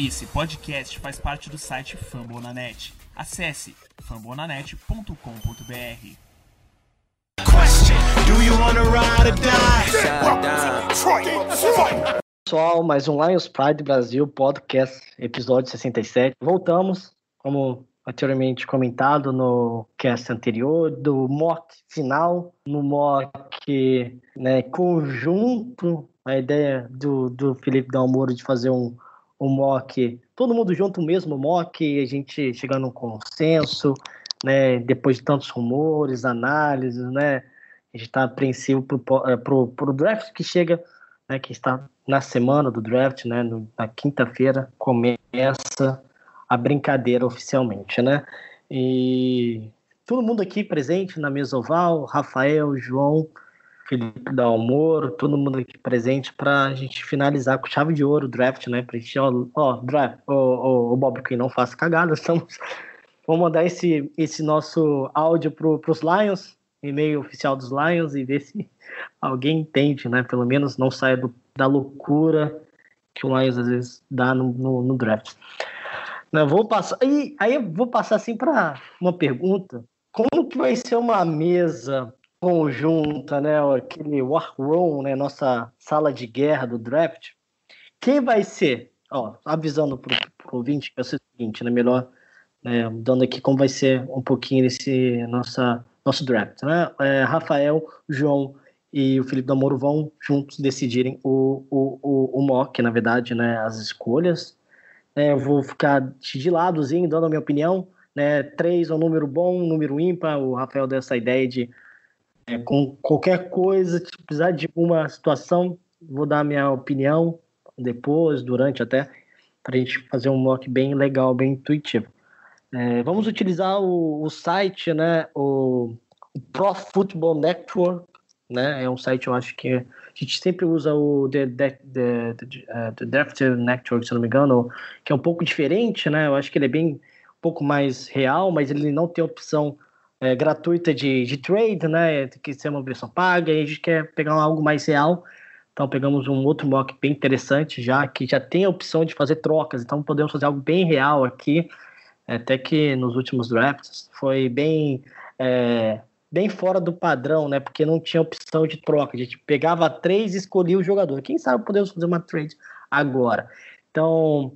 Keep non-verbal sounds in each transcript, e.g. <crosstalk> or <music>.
Esse podcast faz parte do site Fambonanet. Acesse fambonanet.com.br. Pessoal, mais um Lions Pride Brasil podcast, episódio 67. Voltamos, como anteriormente comentado no cast anterior, do mock final, no mock né, conjunto, a ideia do, do Felipe Dalmoro de fazer um, um mock, todo mundo junto, o mesmo mock, a gente chegando a um consenso, né, depois de tantos rumores, análises, né, a gente está apreensivo para o é, draft que chega, né, que está na semana do draft, né, no, na quinta-feira, começa a brincadeira oficialmente, né? E todo mundo aqui presente na mesa oval, Rafael, João, Felipe Dalmoro, todo mundo aqui presente para a gente finalizar com chave de ouro o draft, né? Pra gente, ó, ó draft, o Bob que não faça cagada, <laughs> estamos. Vamos mandar esse, esse nosso áudio para os Lions, e-mail oficial dos Lions, e ver se alguém entende, né? Pelo menos não saia do, da loucura que o Lions às vezes dá no, no, no draft. Não, vou passar. E aí eu vou passar assim para uma pergunta. Como que vai ser uma mesa conjunta, né? Aquele war room, né? Nossa sala de guerra do draft. Quem vai ser? Ó, avisando para o ouvinte que ser o seguinte, né? Melhor né, dando aqui como vai ser um pouquinho esse nossa, nosso draft, né? É, Rafael, João e o Felipe Damoro vão juntos decidirem o, o, o, o mock, na verdade, né? As escolhas né, eu vou ficar de ladozinho, dando a minha opinião. Né, três é um número bom, um número ímpar. O Rafael deu essa ideia de é, com qualquer coisa, se precisar de uma situação, vou dar minha opinião depois, durante até, para a gente fazer um mock bem legal, bem intuitivo. É, vamos utilizar o, o, site, né, o, o Pro Football Network, né, é um site eu acho que a gente sempre usa o The, The, The, The, The Draft Network, se não me engano, que é um pouco diferente, né? Eu acho que ele é bem um pouco mais real, mas ele não tem opção é, gratuita de, de trade, né? Tem que ser uma versão paga, e a gente quer pegar algo mais real. Então pegamos um outro mock bem interessante já, que já tem a opção de fazer trocas, então podemos fazer algo bem real aqui. Até que nos últimos drafts foi bem é, bem fora do padrão, né? Porque não tinha opção de troca. A gente pegava três e escolhia o jogador. Quem sabe podemos fazer uma trade agora. Então,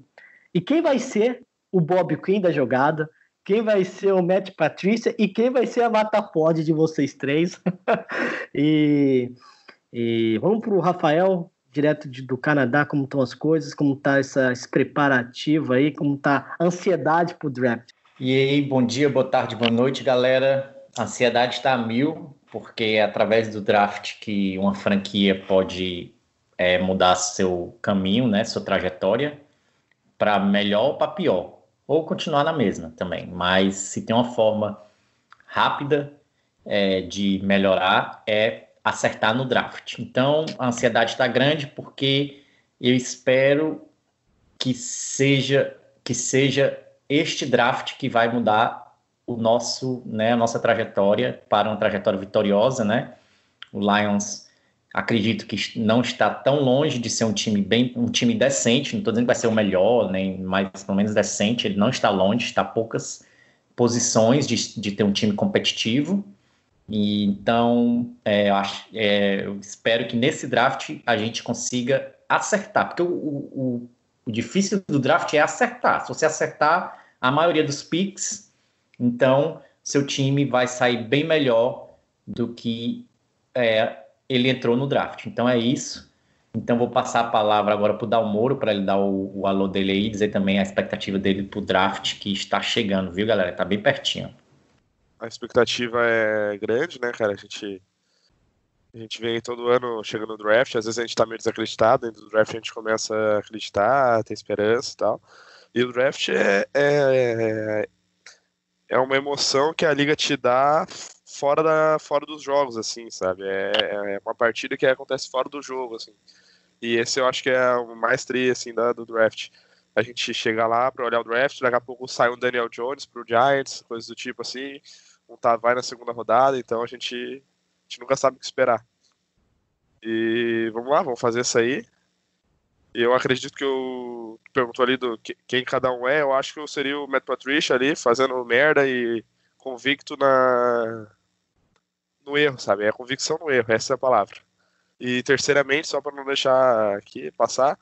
e quem vai ser o Bob Quinn da jogada? Quem vai ser o Matt Patrícia e quem vai ser a Matapod de vocês três? <laughs> e, e vamos para o Rafael, direto de, do Canadá, como estão as coisas, como está esse preparativo aí, como está a ansiedade para o draft. E aí, bom dia, boa tarde, boa noite, galera. A ansiedade está a mil, porque é através do draft que uma franquia pode é, mudar seu caminho, né, sua trajetória, para melhor ou para pior, ou continuar na mesma também. Mas se tem uma forma rápida é, de melhorar, é acertar no draft. Então, a ansiedade está grande porque eu espero que seja que seja este draft que vai mudar o nosso, né, a nossa trajetória para uma trajetória vitoriosa, né? O Lions acredito que não está tão longe de ser um time bem, um time decente, não estou dizendo que vai ser o melhor, nem mais pelo menos decente, ele não está longe, está poucas posições de, de ter um time competitivo. E então, é, eu, acho, é, eu espero que nesse draft a gente consiga acertar, porque o, o, o difícil do draft é acertar. Se você acertar a maioria dos picks, então, seu time vai sair bem melhor do que é, ele entrou no draft. Então é isso. Então vou passar a palavra agora para o Dalmoro, para ele dar o, o, alô dele aí, dizer também a expectativa dele para o draft que está chegando, viu, galera? Está bem pertinho. A expectativa é grande, né, cara? A gente, a gente vem todo ano chegando no draft, às vezes a gente está meio desacreditado, dentro do draft a gente começa a acreditar, ter esperança e tal. E o draft é, é, é uma emoção que a liga te dá fora, da, fora dos jogos, assim, sabe? É, é uma partida que acontece fora do jogo, assim. E esse eu acho que é o mais tri, assim, da, do draft. A gente chega lá para olhar o draft, daqui a pouco sai um Daniel Jones pro Giants, coisas do tipo assim, um tá, vai na segunda rodada, então a gente, a gente nunca sabe o que esperar. E vamos lá, vamos fazer isso aí. Eu acredito que eu perguntou ali do quem cada um é, eu acho que eu seria o Matt Patricia ali, fazendo merda e convicto na no erro, sabe? É convicção no erro, essa é a palavra. E terceiramente, só para não deixar aqui passar,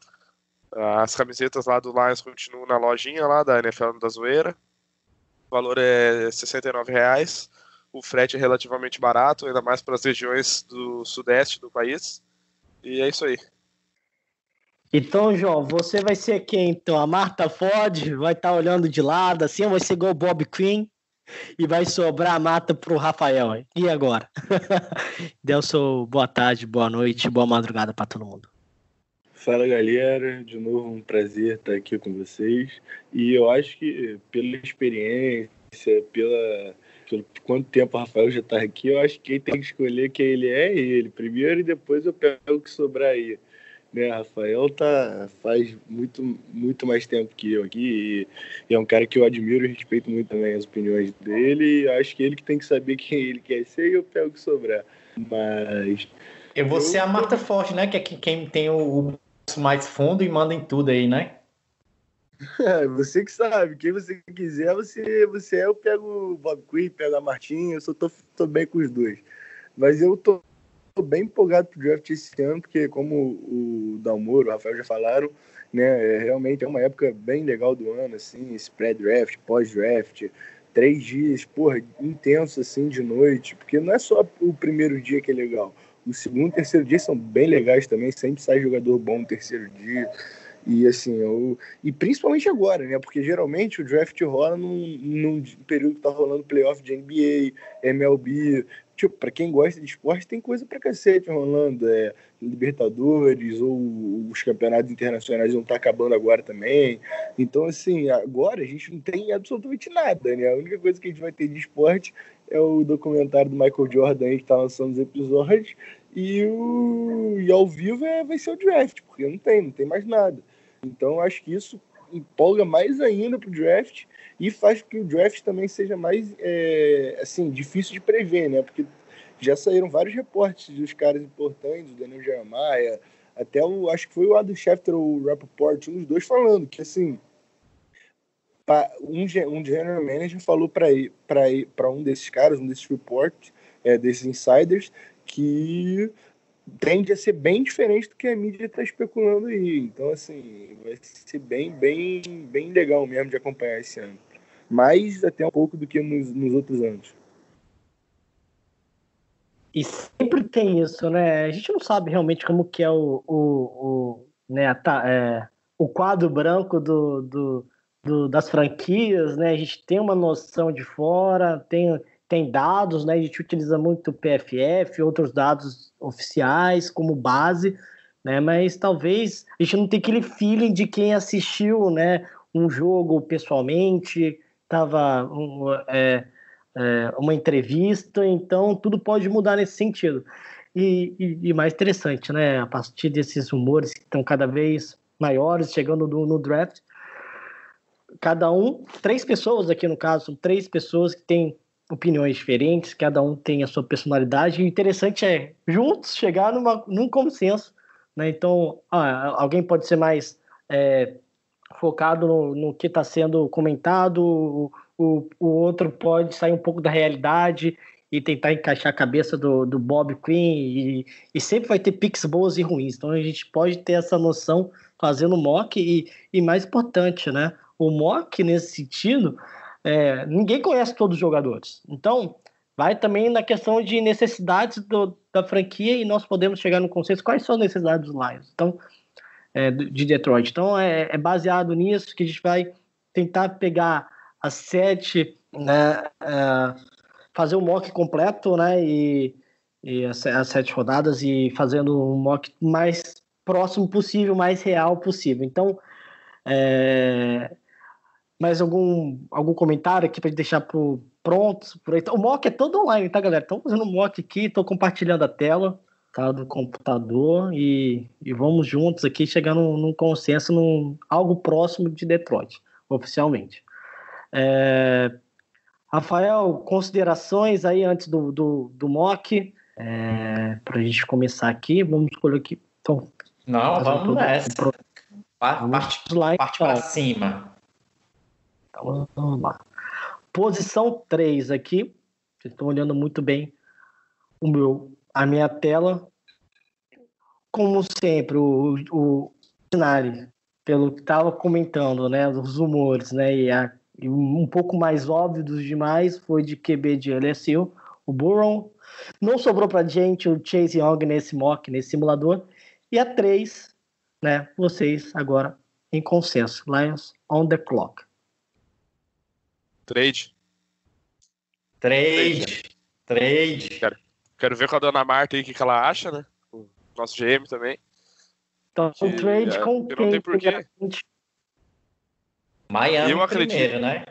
as camisetas lá do Lions continuam na lojinha lá da NFL da Zoeira. O valor é R$ 69,00. O frete é relativamente barato, ainda mais para as regiões do sudeste do país. E é isso aí. Então, João, você vai ser quem? Então, a Marta Ford vai estar tá olhando de lado, assim, vai ser igual o Bob Quinn e vai sobrar a mata pro Rafael. E agora? <laughs> Delson, boa tarde, boa noite, boa madrugada para todo mundo. Fala galera, de novo um prazer estar aqui com vocês. E eu acho que pela experiência, pela pelo quanto tempo o Rafael já está aqui, eu acho que quem tem que escolher quem ele é é ele primeiro e depois eu pego o que sobrar aí né? Rafael tá faz muito muito mais tempo que eu aqui e, e, é um cara que eu admiro e respeito muito também as opiniões dele. E acho que ele que tem que saber quem ele quer ser e eu pego o que sobrar. Mas eu vou eu... ser a Marta Forte, né? Que é quem tem o, o mais fundo e manda em tudo aí, né? <laughs> É, você que sabe, quem você quiser, você, você é, eu pego o Bob Quinn, pego a Martinha, eu só tô, tô bem com os dois. Mas eu tô tô bem empolgado pro draft esse ano, porque como o Dalmoro, o Rafael já falaram, né, é, realmente é uma época bem legal do ano, assim, esse pré-draft, pós-draft, três dias, porra, intenso, assim, de noite, porque não é só o primeiro dia que é legal, o segundo e terceiro dia são bem legais também, sempre sai jogador bom no terceiro dia, e assim, eu, e principalmente agora, né? Porque geralmente o draft rola num, num período que tá rolando playoff de NBA, MLB, tipo, para quem gosta de esporte, tem coisa pra cacete rolando. É, Libertadores ou os campeonatos internacionais não tá acabando agora também. Então, assim, agora a gente não tem absolutamente nada, né? A única coisa que a gente vai ter de esporte é o documentário do Michael Jordan aí que tá lançando os episódios. E, o, e ao vivo é, vai ser o draft, porque não tem, não tem mais nada. Então, acho que isso empolga mais ainda pro draft e faz que o draft também seja mais é, assim difícil de prever, né? Porque já saíram vários reportes dos caras importantes, o Daniel Jeremiah, até o acho que foi o Adam Schefter ou o Rappaport, um dos dois falando que assim um, um general manager falou para um desses caras, um desses reports, é, desses insiders, que tende a ser bem diferente do que a mídia está especulando aí. Então, assim, vai ser bem, bem, bem legal mesmo de acompanhar esse ano. Mais até um pouco do que nos, nos outros anos. E sempre tem isso, né? A gente não sabe realmente como que é o, o, o né, a, é, o quadro branco do, do, do, das franquias, né? A gente tem uma noção de fora, tem tem dados, né? A gente utiliza muito o PFF, outros dados oficiais como base, né? Mas talvez a gente não tenha aquele feeling de quem assistiu, né? Um jogo pessoalmente, tava um, é, é, uma entrevista, então tudo pode mudar nesse sentido. E, e, e, mais interessante, né? A partir desses rumores que estão cada vez maiores chegando no, no draft, cada um, três pessoas aqui no caso, são três pessoas que têm opiniões diferentes, cada um tem a sua personalidade, e o interessante é juntos chegar numa, num consenso. Né? Então, ah, alguém pode ser mais é, focado no, no que está sendo comentado, o, o, outro pode sair um pouco da realidade e tentar encaixar a cabeça do, do Bob Quinn, e, e sempre vai ter pics boas e ruins. Então, a gente pode ter essa noção fazendo mock, e, e mais importante, né? O mock, nesse sentido, é, ninguém conhece todos os jogadores. Então, vai também na questão de necessidades do, da franquia e nós podemos chegar no consenso quais são as necessidades dos Lions. Então, é, de Detroit. Então, é, é, baseado nisso que a gente vai tentar pegar as sete, né, é, fazer um mock completo, né, e, e as, as, sete rodadas e fazendo um mock mais próximo possível, mais real possível. Então, é, mais algum, algum comentário aqui para deixar pro, pronto? Por aí. O mock é todo online, tá, galera? Estamos fazendo um mock aqui, estou compartilhando a tela tá, do computador e, e vamos juntos aqui chegar num, num consenso, num algo próximo de Detroit, oficialmente. É, Rafael, considerações aí antes do, do, do mock, é, para a gente começar aqui, vamos escolher aqui. Então, Não, vamos nessa. Parte, lá, parte então. para cima. Então, vamos lá. Posição 3 aqui. Vocês estão olhando muito bem o meu, a minha tela. Como sempre, o, o cenário, pelo que estava comentando, né, os rumores, né, e, a, e, um pouco mais óbvio dos demais foi de QB de LSU, o Burrow. Não sobrou para gente o Chase Young nesse mock, nesse simulador. E a 3, né, vocês agora em consenso. Lions on the clock. Trade. Trade. Trade. Quero, quero ver com a dona Marta aí o que, que ela acha, né? O nosso GM também. Então, que, trade é, com quem? Não tem porquê. Miami eu acredito. primeiro, né?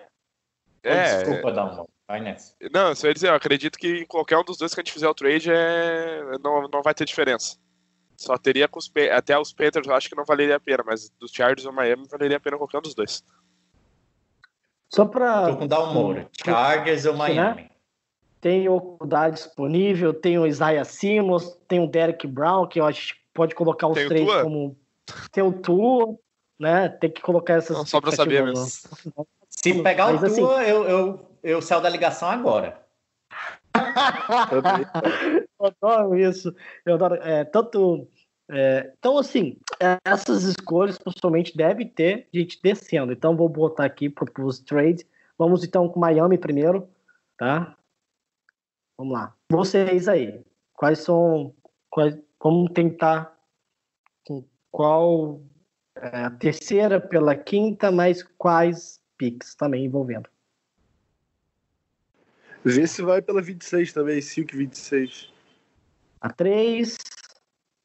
É, desculpa, uma. Vai nessa. Não, só ia dizer, eu acredito que em qualquer um dos dois que a gente fizer o trade é... não, não vai ter diferença. Só teria com os até os Panthers eu acho que não valeria a pena, mas dos Chargers ou Miami valeria a pena qualquer um dos dois. Só para Tô com Dal Moura, Chargers ou Miami. Né? Tem o Kudar disponível, tem o Isaiah Simmons, tem o Derek Brown, que eu acho que pode colocar os tem três como. Tem o Tua, né? Tem que colocar essas. Não, só para saber mesmo. Se pegar o Tua, assim, eu, eu, eu saio da ligação agora. <laughs> <laughs> eu adoro isso. Eu adoro. É, tanto. É, então, assim, essas escolhas possivelmente devem ter gente descendo. Então, vou botar aqui para os trade. Vamos então com Miami primeiro, tá? Vamos lá. Vocês aí, quais são. Quais, vamos tentar. Qual é, a terceira pela quinta, mas quais picks também envolvendo? Vê se vai pela 26 também, Silk 26. A 3,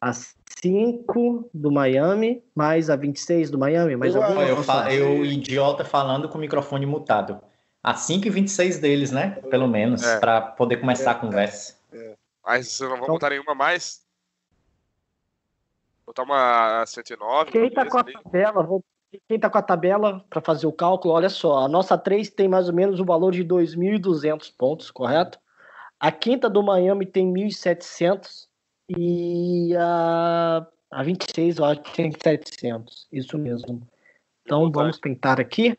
a 5 do Miami, mais a 26 do Miami, mais alguma eu, eu, eu, idiota falando com o microfone mutado. A 5 e 26 deles, né? Pelo menos, é. para poder começar é, a conversa. É. Mas vocês não vão então, botar nenhuma mais? Botar uma 109? Quem tá com a tabela, vou quem está com a tabela para fazer o cálculo, olha só, a nossa 3 tem mais ou menos o valor de 2.200 pontos, correto? A quinta do Miami tem 1.700 e a, a 26 eu acho que tem 700, isso mesmo. Então vamos tentar aqui.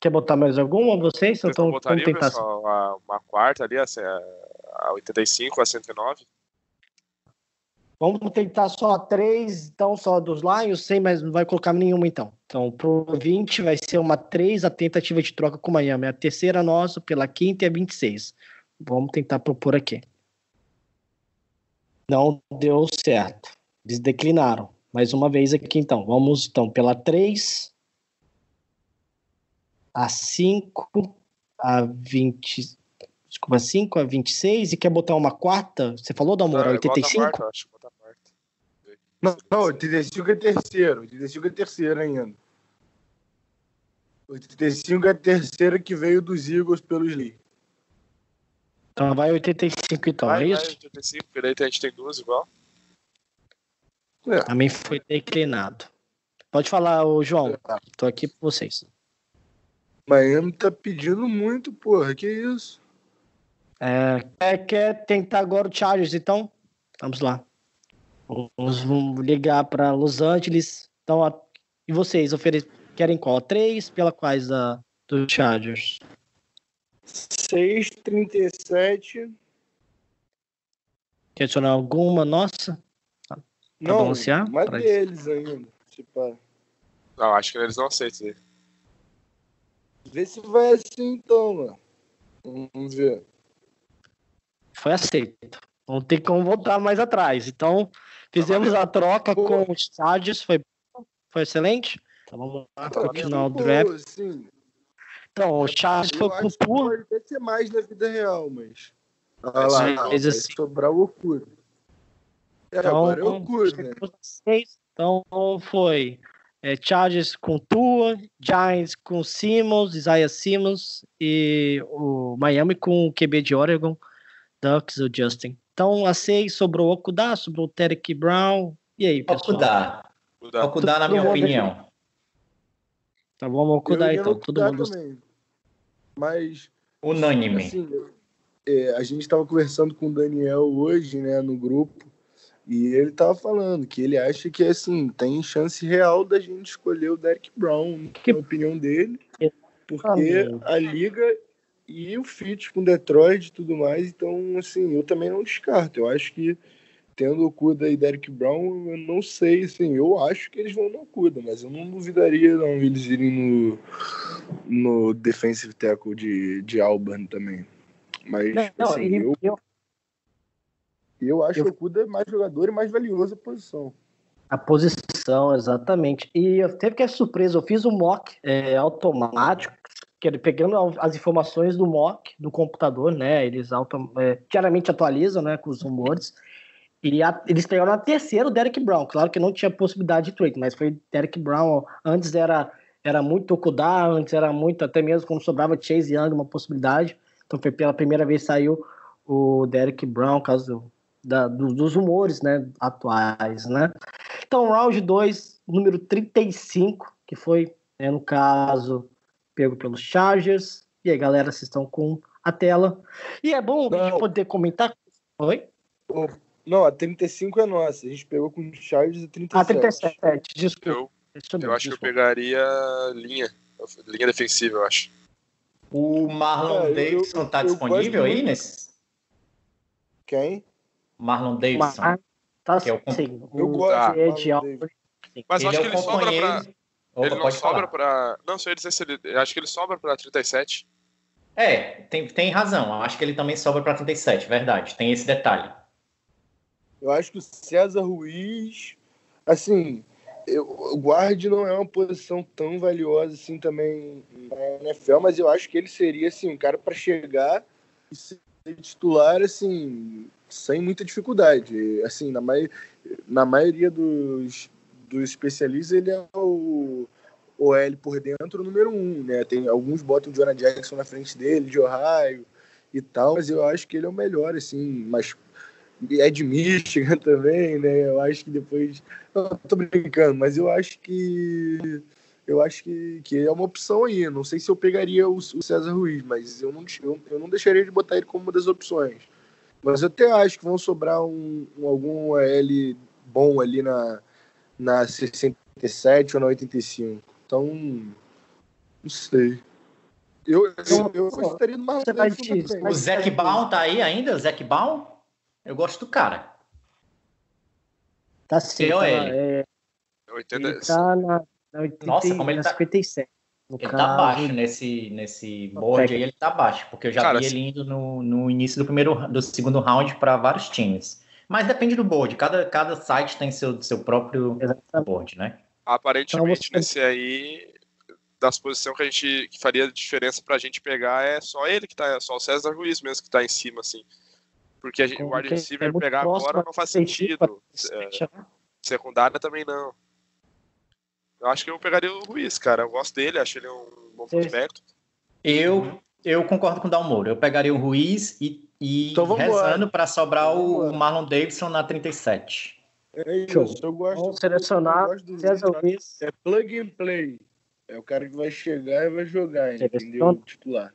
Quer botar mais alguma, vocês? Então, vamos tentar. Pessoal, a, uma quarta ali, a, a 85, a 109? Vamos tentar só três, então, só dos Lions, sem, mas não vai colocar nenhuma, então. Então, pro 20 vai ser uma 3, a tentativa de troca com o Miami. A terceira nossa, pela quinta e a 26. Vamos tentar propor aqui. Não deu certo. Eles declinaram. Mais uma vez aqui, então. Vamos, então, pela 3, a 5, a 20, desculpa, 5 a 26 e quer botar uma quarta? Você falou, Damor, a 85? Quarta, acho, não, não, 85 é terceiro. 85 é terceiro ainda. 85 é a terceira que veio dos Eagles pelos Lee. Então vai 85 então, vai, é isso? Vai 85, porque daí a gente tem duas igual. É. Também foi declinado. Pode falar, ô João. É. Tô aqui por vocês. Miami tá pedindo muito, porra. Que isso? É, quer, quer tentar agora o Chargers, então? Vamos lá. Vamos, vamos ligar para Los Angeles. Então, a, e vocês ofere, querem qual? A 3 pela quais a, do Chargers? 6,37. Quer adicionar alguma nossa? Pra não, balancear? mais pra deles ainda. Tipo, não, acho que eles não aceitam isso. Vê se vai assim então, mano. Vamos ver. Foi aceito. Não tem como voltar mais atrás. Então, Fizemos a troca com os Chargers, foi, foi excelente. Então vamos lá, continuar o draft. Sim. Então, o Chargers foi com o Pode ser mais na vida real, mas. Ah lá, mas assim. sobrar o Ocur. É, então, agora é o Ocur, né? Então foi é, Chargers com Tua, Giants com Simmons, Isaiah Simmons e o Miami com o QB de Oregon, Ducks, o Justin. Então, a 6 sobrou o Okudá, sobrou o Terek Brown. E aí, pessoal? Okudá. Okudá, na minha opinião. Tá bom, Okudá então. Todo mundo. Também. Mas. Unânime. Assim, é, a gente estava conversando com o Daniel hoje, né, no grupo. E ele tava falando que ele acha que assim tem chance real da gente escolher o Derek Brown, que é a opinião dele, porque a liga e o fit com Detroit e tudo mais, então assim, eu também não descarto. Eu acho que tendo o Cuda e Derek Brown, eu não sei, assim, eu acho que eles vão no Cuda, mas eu não duvidaria não eles irem no, no defensive tackle de, de Auburn também. Mas, não, assim, ele, eu, eu, eu acho eu, que o Cuda é mais jogador e mais valioso a posição. A posição, exatamente. E eu teve que é surpresa, eu fiz um mock é, automático, que ele pegando as informações do mock do computador, né? Eles auto, é, diariamente atualizam, né, com os rumores. E a, eles pegaram na terceira o Derek Brown. Claro que não tinha possibilidade de trade, mas foi Derek Brown. Antes era, era muito Okudá, antes era muito, até mesmo quando sobrava Chase Young, uma possibilidade. Então foi pela primeira vez saiu o Derek Brown, caso da, do, dos rumores né, atuais. Né? Então, round 2, número 35, que foi, né, no caso, pego pelos Chargers. E aí, galera, vocês estão com a tela. E é bom a gente poder comentar. Oi? Não, a 35 é nossa. A gente pegou com o Chargers a 37. Ah, 37, desculpa. Eu, eu acho que eu pegaria linha. Linha defensiva, eu acho. O Marlon é, Davidson tá disponível aí nesse? Quem? Marlon Davidson. Mar... Tá que é o... sim. Eu gosto de Mas eu acho que ele sobra pra. Opa, ele não sobra pra. Não, sei dizer se ele. Acho que ele sobra pra 37. É, tem, tem razão. Acho que ele também sobra pra 37, verdade. Tem esse detalhe. Eu acho que o César Ruiz, assim, eu, o guarde não é uma posição tão valiosa assim também na NFL, mas eu acho que ele seria assim um cara para chegar e ser titular assim sem muita dificuldade. Assim, na, mai, na maioria dos, dos especialistas ele é o OL por dentro número um, né? Tem alguns botam o Jonah Jackson na frente dele, de Ohio e tal, mas eu acho que ele é o melhor assim, mas é de Michigan <laughs> também, né? Eu acho que depois. Não, tô brincando, mas eu acho que. Eu acho que, que é uma opção aí. Não sei se eu pegaria o, o César Ruiz, mas eu não, eu, eu, não deixaria de botar ele como uma das opções. Mas eu até acho que vão sobrar um, um algum L bom ali na, na 67 ou na 85. Então, não sei. Eu, eu, eu, gostaria do Marlon O Zac Baum tá aí ainda? O Zac Baum? Eu gosto do cara. Tá sim. Eu tá, ele. É, ele tá na, na 80, Nossa, como ele tá, 57. ele tá caso, tá baixo nesse, nesse board aí, ele tá baixo, porque eu já cara, vi ele indo no, no início do primeiro do segundo round para vários times. Mas depende do board, cada, cada site tem seu, seu próprio Exatamente. board, né? Aparentemente, então, você... nesse aí, das posições que a gente que faria diferença pra gente pegar é só ele que tá, só o César Ruiz mesmo que tá em cima, assim. Porque gente, o wide receiver é pegar agora não faz sentido. É, secundária também não. Eu acho que eu pegaria o Ruiz, cara. Eu gosto dele, acho ele um bom prospecto. Eu, eu concordo com o Dalmoro. Eu pegaria o Ruiz e, e então rezando para sobrar o Marlon Davidson na 37. É isso, eu gosto. Vamos selecionar. É plug and play. É o cara que vai chegar e vai jogar, entendeu? Titular.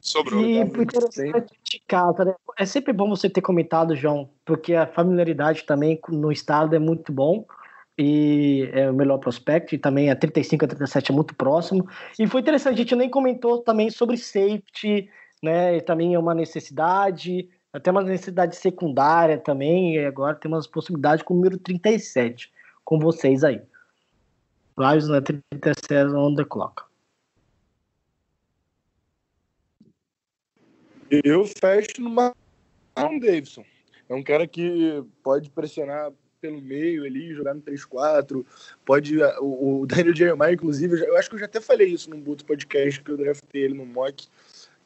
Sobrou. E interessante, casa, né? É sempre bom você ter comentado, João, porque a familiaridade também no estado é muito bom e é o melhor prospect, e também a 35 a 37 é muito próximo. E foi interessante, a gente nem comentou também sobre safety, né? E também é uma necessidade, até uma necessidade secundária também, e agora tem umas possibilidades com o número 37, com vocês aí. Lives na 37 on the clock. Eu fecho no Marlon Davidson. É um cara que pode pressionar pelo meio ali, jogar no 3-4. Pode. O, o Daniel Jeremiah, inclusive, eu acho que eu já até falei isso num outro podcast que eu draftei ele no mock.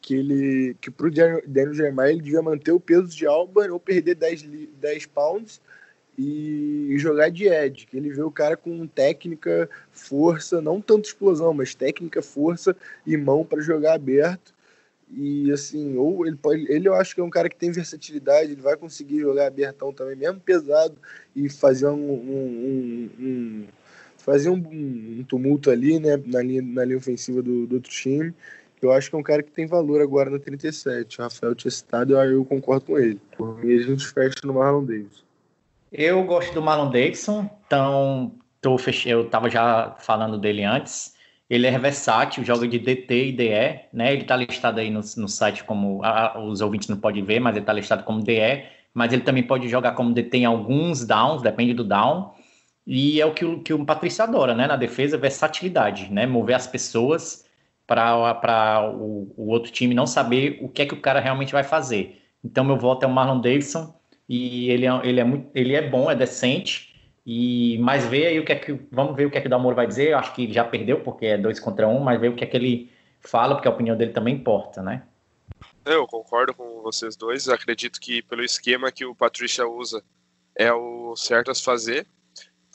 Que ele. Que pro Daniel Jeremiah ele devia manter o peso de Alba ou perder 10, 10 pounds e jogar de edge, que ele vê o cara com técnica, força, não tanto explosão, mas técnica, força e mão para jogar aberto. E assim, ou ele pode. Ele eu acho que é um cara que tem versatilidade, ele vai conseguir jogar abertão também, mesmo pesado, e fazer um. um, um, um fazer um, um, tumulto ali, né? Na linha, na linha ofensiva do, do outro time. Eu acho que é um cara que tem valor agora no 37. O Rafael tinha citado, eu, concordo com ele. Mim, a gente fecha no Marlon Davis. Eu gosto do Marlon Davidson, então tô fech... eu estava já falando dele antes. Ele é versátil, joga de DT e DE, né? Ele está listado aí no, no site como a, os ouvintes não podem ver, mas ele está listado como DE, mas ele também pode jogar como DT em alguns downs, depende do down. E é o que o, que o Patrício adora, né? Na defesa, versatilidade, né? Mover as pessoas para o, o outro time não saber o que é que o cara realmente vai fazer. Então, meu voto é o Marlon Davidson e ele é, ele é, muito, ele é bom, é decente. E mas ver aí o que é que vamos ver o que é que o Dalmoro vai dizer. Eu acho que já perdeu porque é dois contra um, mas ver o que é que ele fala porque a opinião dele também importa, né? Eu concordo com vocês dois. acredito que pelo esquema que o Patrícia usa é o certo a se fazer,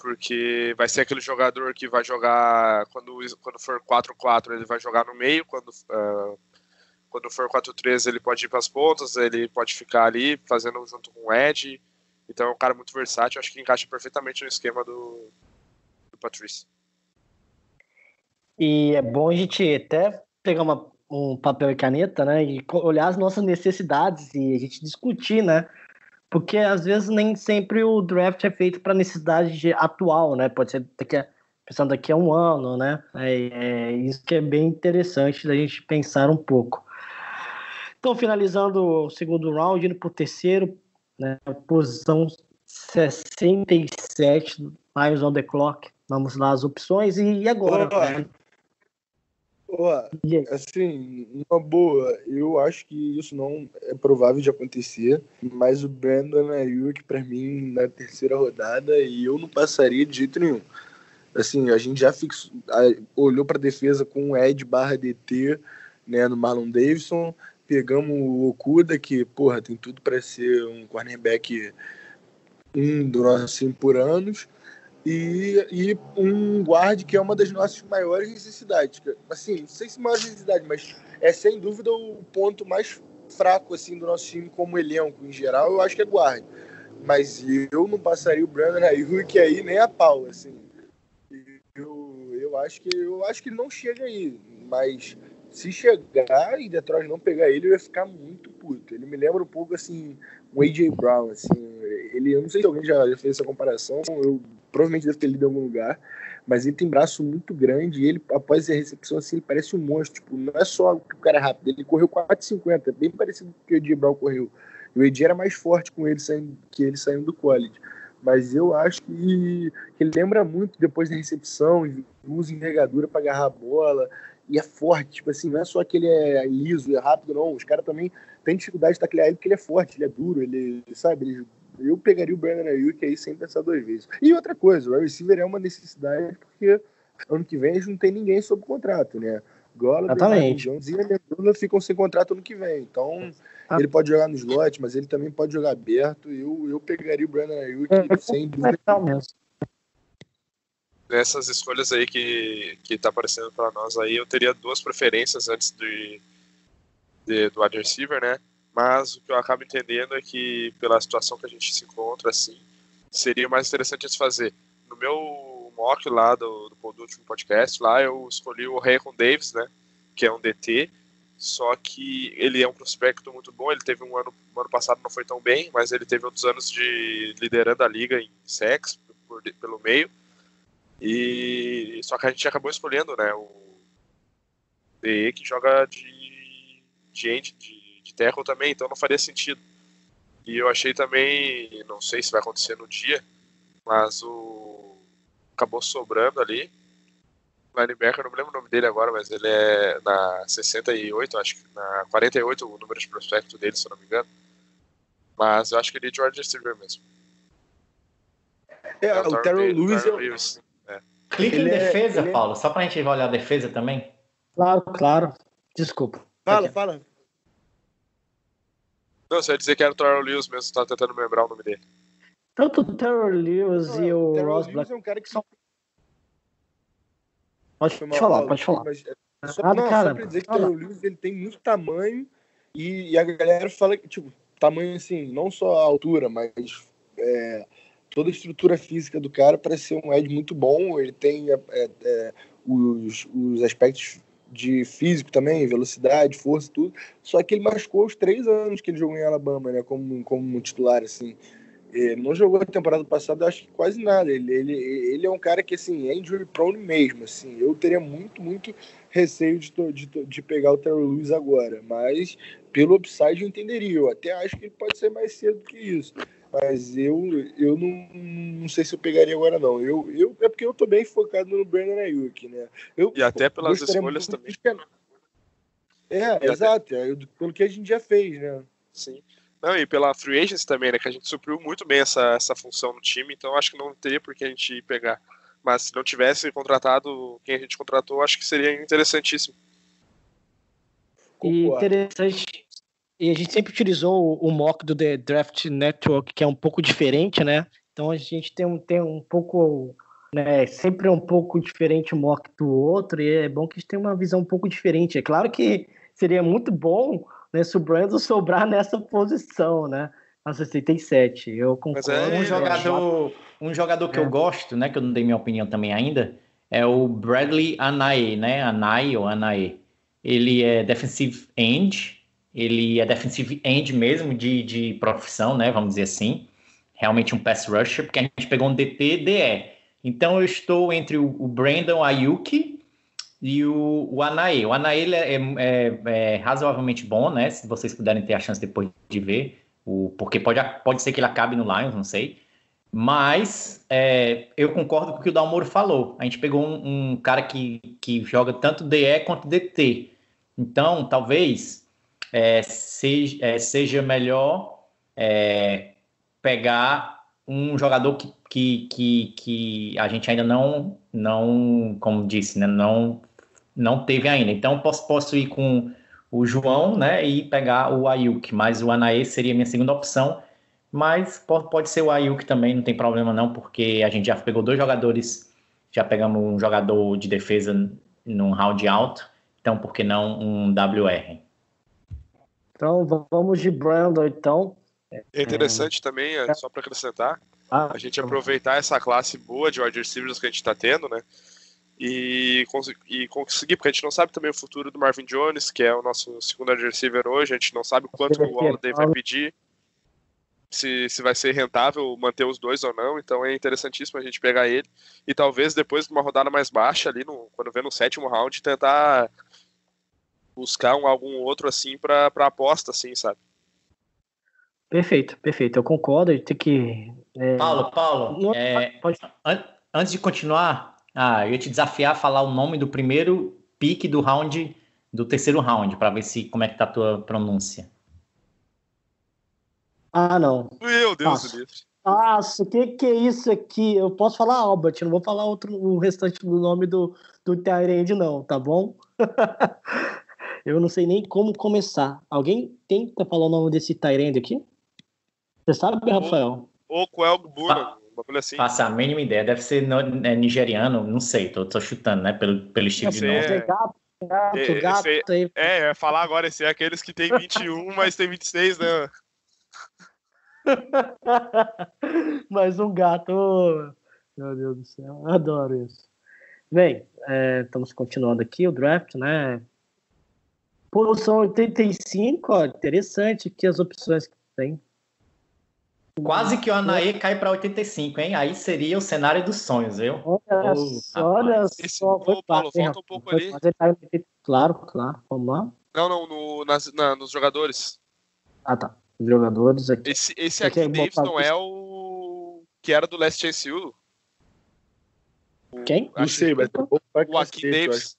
porque vai ser aquele jogador que vai jogar quando quando for 4-4 ele vai jogar no meio, quando uh, quando for 4-3 ele pode ir para as pontas, ele pode ficar ali fazendo junto com o Ed. Então é um cara muito versátil, acho que encaixa perfeitamente no esquema do, do Patrício. E é bom a gente até pegar uma, um papel e caneta, né? E olhar as nossas necessidades e a gente discutir, né? Porque às vezes nem sempre o draft é feito para necessidade atual, né? Pode ser daqui a, pensando daqui a um ano, né? É, é, isso que é bem interessante da gente pensar um pouco. Então, finalizando o segundo round, indo para o terceiro, né? Posição 67, Lions on the clock. Vamos lá as opções. E, agora? Né? assim, uma boa, eu acho que isso não é provável de acontecer, mas o Brandon Ayuk, para mim, na terceira rodada, e eu não passaria de jeito nenhum. Assim, a gente já fixou, olhou para a defesa com o Ed barra DT, né, no Marlon Davidson, pegamos o Okuda, que, porra, tem tudo para ser um cornerback um do nosso time por anos, e, e um guarde que é uma das nossas maiores necessidades. Assim, não sei se maior necessidade, mas é sem dúvida o ponto mais fraco assim do nosso time como elenco em geral, eu acho que é guarde. Mas eu não passaria o Brandon Ayuk aí nem a pau, assim. Eu, eu acho que eu acho que não chega aí, mas se chegar e Detroit não pegar ele, eu ia ficar muito puto. Ele me lembra um pouco assim, o AJ Brown, assim. Ele, eu não sei se alguém já fez essa comparação, eu provavelmente deve ter lido em algum lugar, mas ele tem braço muito grande e ele, após a recepção, assim, ele parece um monstro. Tipo, não é só que o cara é rápido, ele correu 4,50, bem parecido com o que o AJ Brown correu. E o AJ era mais forte com ele saindo, que ele saindo do college. Mas eu acho que, que ele lembra muito depois da recepção, usa envergadura para agarrar a bola e é forte, tipo assim, não é só que ele é liso e é rápido, não. Os caras também têm dificuldade de taclear ele porque ele é forte, ele é duro, ele, sabe, ele, eu pegaria o Brandon Ayuk aí sem pensar duas vezes. E outra coisa, o wide receiver é uma necessidade porque ano que vem a gente não tem ninguém sob contrato, né? Gola. Jones e Amendola ficam sem contrato ano que vem. Então, ah. ele pode jogar no slot, mas ele também pode jogar aberto. Eu, eu pegaria o Brandon Ayuk é, sem dúvida. É nessas escolhas aí que, que tá aparecendo para nós aí, eu teria duas preferências antes de, de, do wide receiver, né? Mas o que eu acabo entendendo é que, pela situação que a gente se encontra, assim, seria mais interessante se fazer. No meu mock lá do, do, do último podcast, lá eu escolhi o Raycon Davis, né? Que é um DT, só que ele é um prospecto muito bom. Ele teve um ano, um ano passado não foi tão bem, mas ele teve outros anos de liderando a liga em sex por, pelo meio. E só que a gente acabou escolhendo, né, o DE que joga de de, de, de tackle também, então não faria sentido. E eu achei também, não sei se vai acontecer no dia, mas o acabou sobrando ali. Linebacker, não me lembro o nome dele agora, mas ele é na 68, acho que na 48 o número de prospecto dele, se eu não me engano. Mas eu acho que ele é de wide receiver mesmo. É, é o, o Terrell Lewis. Clique ele em é- defesa, é, Paulo, só pra gente olhar a defesa também. Claro, claro. Desculpa. Fala, Aqui. fala. Não, você ia dizer que era o Terrell Lewis mesmo, você tá tentando lembrar o nome dele. Tanto o Terrell Lewis Não, e o, o Ross Black. é um cara que só. Pode falar, pode falar. Mas, é só, não, cara, só pra dizer que o Terrell Lewis ele tem muito tamanho e, e, a galera fala que, tipo, tamanho assim, não só a altura, mas é, toda a estrutura física do cara para ser um Ed muito bom. Ele tem é, é, é, os, os aspectos de físico também, velocidade, força, tudo. Só que ele machucou os três anos que ele jogou em Alabama, né? Como, como titular, assim. Ele não jogou a temporada passada, acho que quase nada. Ele, ele, ele é um cara que, assim, é injury prone mesmo. Assim, eu teria muito, muito receio de, de, de pegar o Terry Lewis agora. Mas, pelo upside, eu entenderia. Eu até acho que ele pode ser mais cedo que isso. Mas eu, eu não, não sei se eu pegaria agora, não. Eu, eu, é porque eu tô bem focado no Brandon Ayuk, né? Eu, e até pelas escolhas também. É, e exato. Até... É, pelo que a gente já fez, né? Sim. Não, e pela free agency também, né? Que a gente supriu muito bem essa, essa função no time, então acho que não teria por que a gente pegar. Mas se não tivesse contratado quem a gente contratou, acho que seria interessantíssimo. E interessante. E a gente sempre utilizou o, mock do The Draft Network, que é um pouco diferente, né? Então a gente tem um, tem um pouco. Né, sempre é um pouco diferente o mock do outro, e é bom que a gente tenha uma visão um pouco diferente. É claro que seria muito bom né, se o Brandon sobrar <laughs> nessa posição, né? A 67. Eu concordo. É, um jogador, um jogador que é. eu gosto, né? Que eu não dei minha opinião também ainda, é o Bradley Anae, né? Anae ou Anae. Ele é defensive end, ele é defensive end mesmo de, de profissão, né? Vamos dizer assim. Realmente um pass rusher, porque a gente pegou um DT DE. Então eu estou entre o, o Brandon Ayuki e o, o. O Anaê é, é, é, razoavelmente bom, né? Se vocês puderem ter a chance depois de ver, o, porque pode, pode ser que ele acabe no Lions, não sei. Mas é, eu concordo com o que o Dalmoro falou. A gente pegou um, um, cara que, que joga tanto DE quanto DT. Então, talvez é, seja, é, seja melhor é, pegar um jogador que, que, que, que a gente ainda não, não como disse, né, não não teve ainda. Então posso, posso ir com o João, né, e pegar o Ayuk, mas o Anaê seria minha segunda opção. Mas pode ser o Ayuk também, não tem problema não, porque a gente já pegou dois jogadores, já pegamos um jogador de defesa num round alto, então por que não um WR? Então vamos de Brandon, então. É interessante é... também, é, só para acrescentar, ah, a gente aproveitar essa classe boa de wide receivers que a gente está tendo, né? e, e conseguir, porque a gente não sabe também o futuro do Marvin Jones, que é o nosso segundo receiver hoje, a gente não sabe quanto o Holiday vai pedir, se, se vai ser rentável manter os dois ou não, então é interessantíssimo a gente pegar ele, e talvez depois de uma rodada mais baixa, ali no, quando vê no sétimo round, tentar buscar um, algum outro assim para aposta, assim, sabe? Perfeito, perfeito, eu concordo, a gente tem que... É... Paulo, Paulo, não... é... Pode... An antes de continuar, ah, eu ia te desafiar a falar o nome do primeiro pique do round, do terceiro round, para ver se como é que tá a tua pronúncia. Ah, não. Meu Deus do livro. Nossa, o que, que é isso aqui? Eu posso falar Albert, não vou falar outro, o restante do nome do, do Tyrande, não, tá bom? <laughs> eu não sei nem como começar. Alguém tenta falar o nome desse Tyrande aqui? Você sabe, Rafael? O Coel Buna bagulho assim. Faça a mínima ideia, deve ser no, é, nigeriano, não sei, tô, tô chutando, né? Pelo, pelo estilo de nome. É... Gato, gato, gato aí. É, eu ia falar agora, esse é aqueles que tem 21, <laughs> mas tem 26, né? <laughs> mais um gato. Meu Deus do céu, adoro isso. Bem, é, estamos continuando aqui o draft, né? Posição 85, ó, interessante aqui as opções que tem. Quase que o Anaê cai para 85, hein? Aí seria o cenário dos sonhos, viu? Olha, oh, olha só, foi Paulo, volta um pouco ali. Claro, claro, vamos lá. Não, não, no, nas, na, nos jogadores. Ah, tá. Os jogadores aqui. Esse, esse aqui, Davis, não é o que era do Last Chance U? Quem? Não sei, mas o Akin Davis.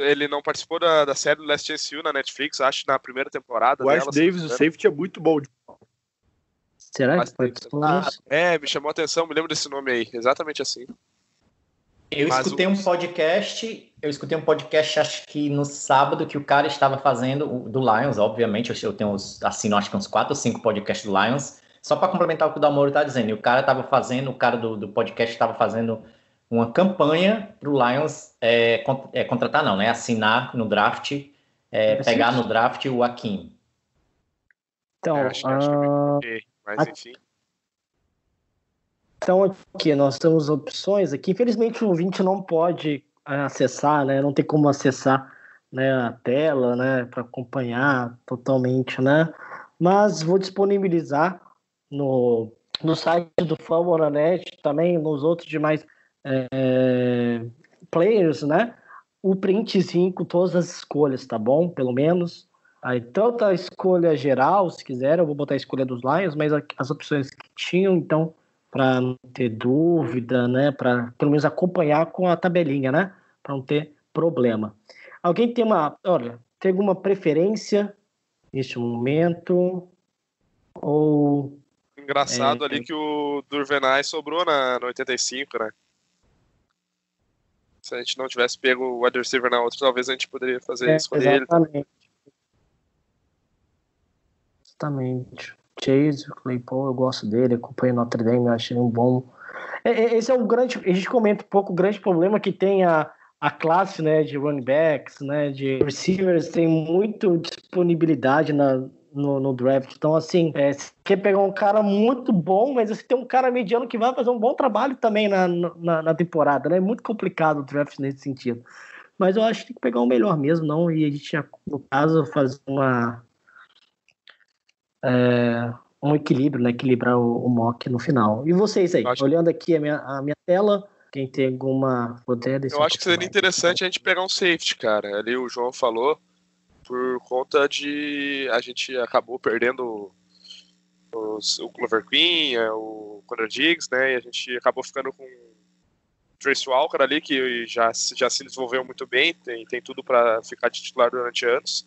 Ele não participou da, da série do Last Chance U na Netflix, acho, na primeira temporada. O Ash Davis, o safety é muito bom. Será que foi ah, É, me chamou a atenção, me lembro desse nome aí, exatamente assim. Eu Mas escutei um podcast, eu escutei um podcast, acho que no sábado, que o cara estava fazendo, do Lions, obviamente, eu tenho, assino acho que uns quatro ou cinco podcasts do Lions, só para complementar o que o Damoro está dizendo, e o cara estava fazendo, o cara do, do podcast estava fazendo uma campanha para o Lions é, é, contratar, não, né, assinar no draft, é, pegar no draft o Akin. Então, é, acho, acho que... Mas enfim. Então aqui nós temos opções aqui. Infelizmente o ouvinte não pode acessar, né? Não tem como acessar né, a tela, né? Para acompanhar totalmente, né? Mas vou disponibilizar no, no site do Famoranet, também nos outros demais é, players, né? O printzinho com todas as escolhas, tá bom? Pelo menos. Aí, tanto a escolha geral, se quiser, eu vou botar a escolha dos Lions, mas as opções que tinham, então, para não ter dúvida, né? Para pelo menos acompanhar com a tabelinha, né? Para não ter problema. Alguém tem uma, olha, tem alguma preferência neste momento? Ou. Engraçado é, ali que o Durvenay sobrou na, no 85, né? Se a gente não tivesse pego o wide receiver na outra, talvez a gente poderia fazer é, isso com ele. Exatamente. Exatamente. Chase, o Claypool, eu gosto dele, acompanho Notre Dame, eu achei um bom. É, é, esse é o grande. A gente comenta um pouco o grande problema que tem a, a classe né, de running backs, né, de receivers, tem muito disponibilidade na, no, no, draft. Então, assim, é, você quer pegar um cara muito bom, mas você tem um cara mediano que vai fazer um bom trabalho também na, na, na temporada, né? É muito complicado o draft nesse sentido. Mas eu acho que tem que pegar o melhor mesmo, não? E a gente, no caso, fazer uma. É, um equilíbrio, né? Equilibrar o, o mock no final. E vocês aí, acho... olhando aqui a minha, a minha tela, quem tem alguma Eu acho que seria interessante a gente pegar um safety, cara. Ali o João falou, por conta de a gente acabou perdendo os, o Clover Queen, é, o Conor Diggs, né? E a gente acabou ficando com Trace Walker ali, que já, já se desenvolveu muito bem, tem, tem tudo para ficar de titular durante anos.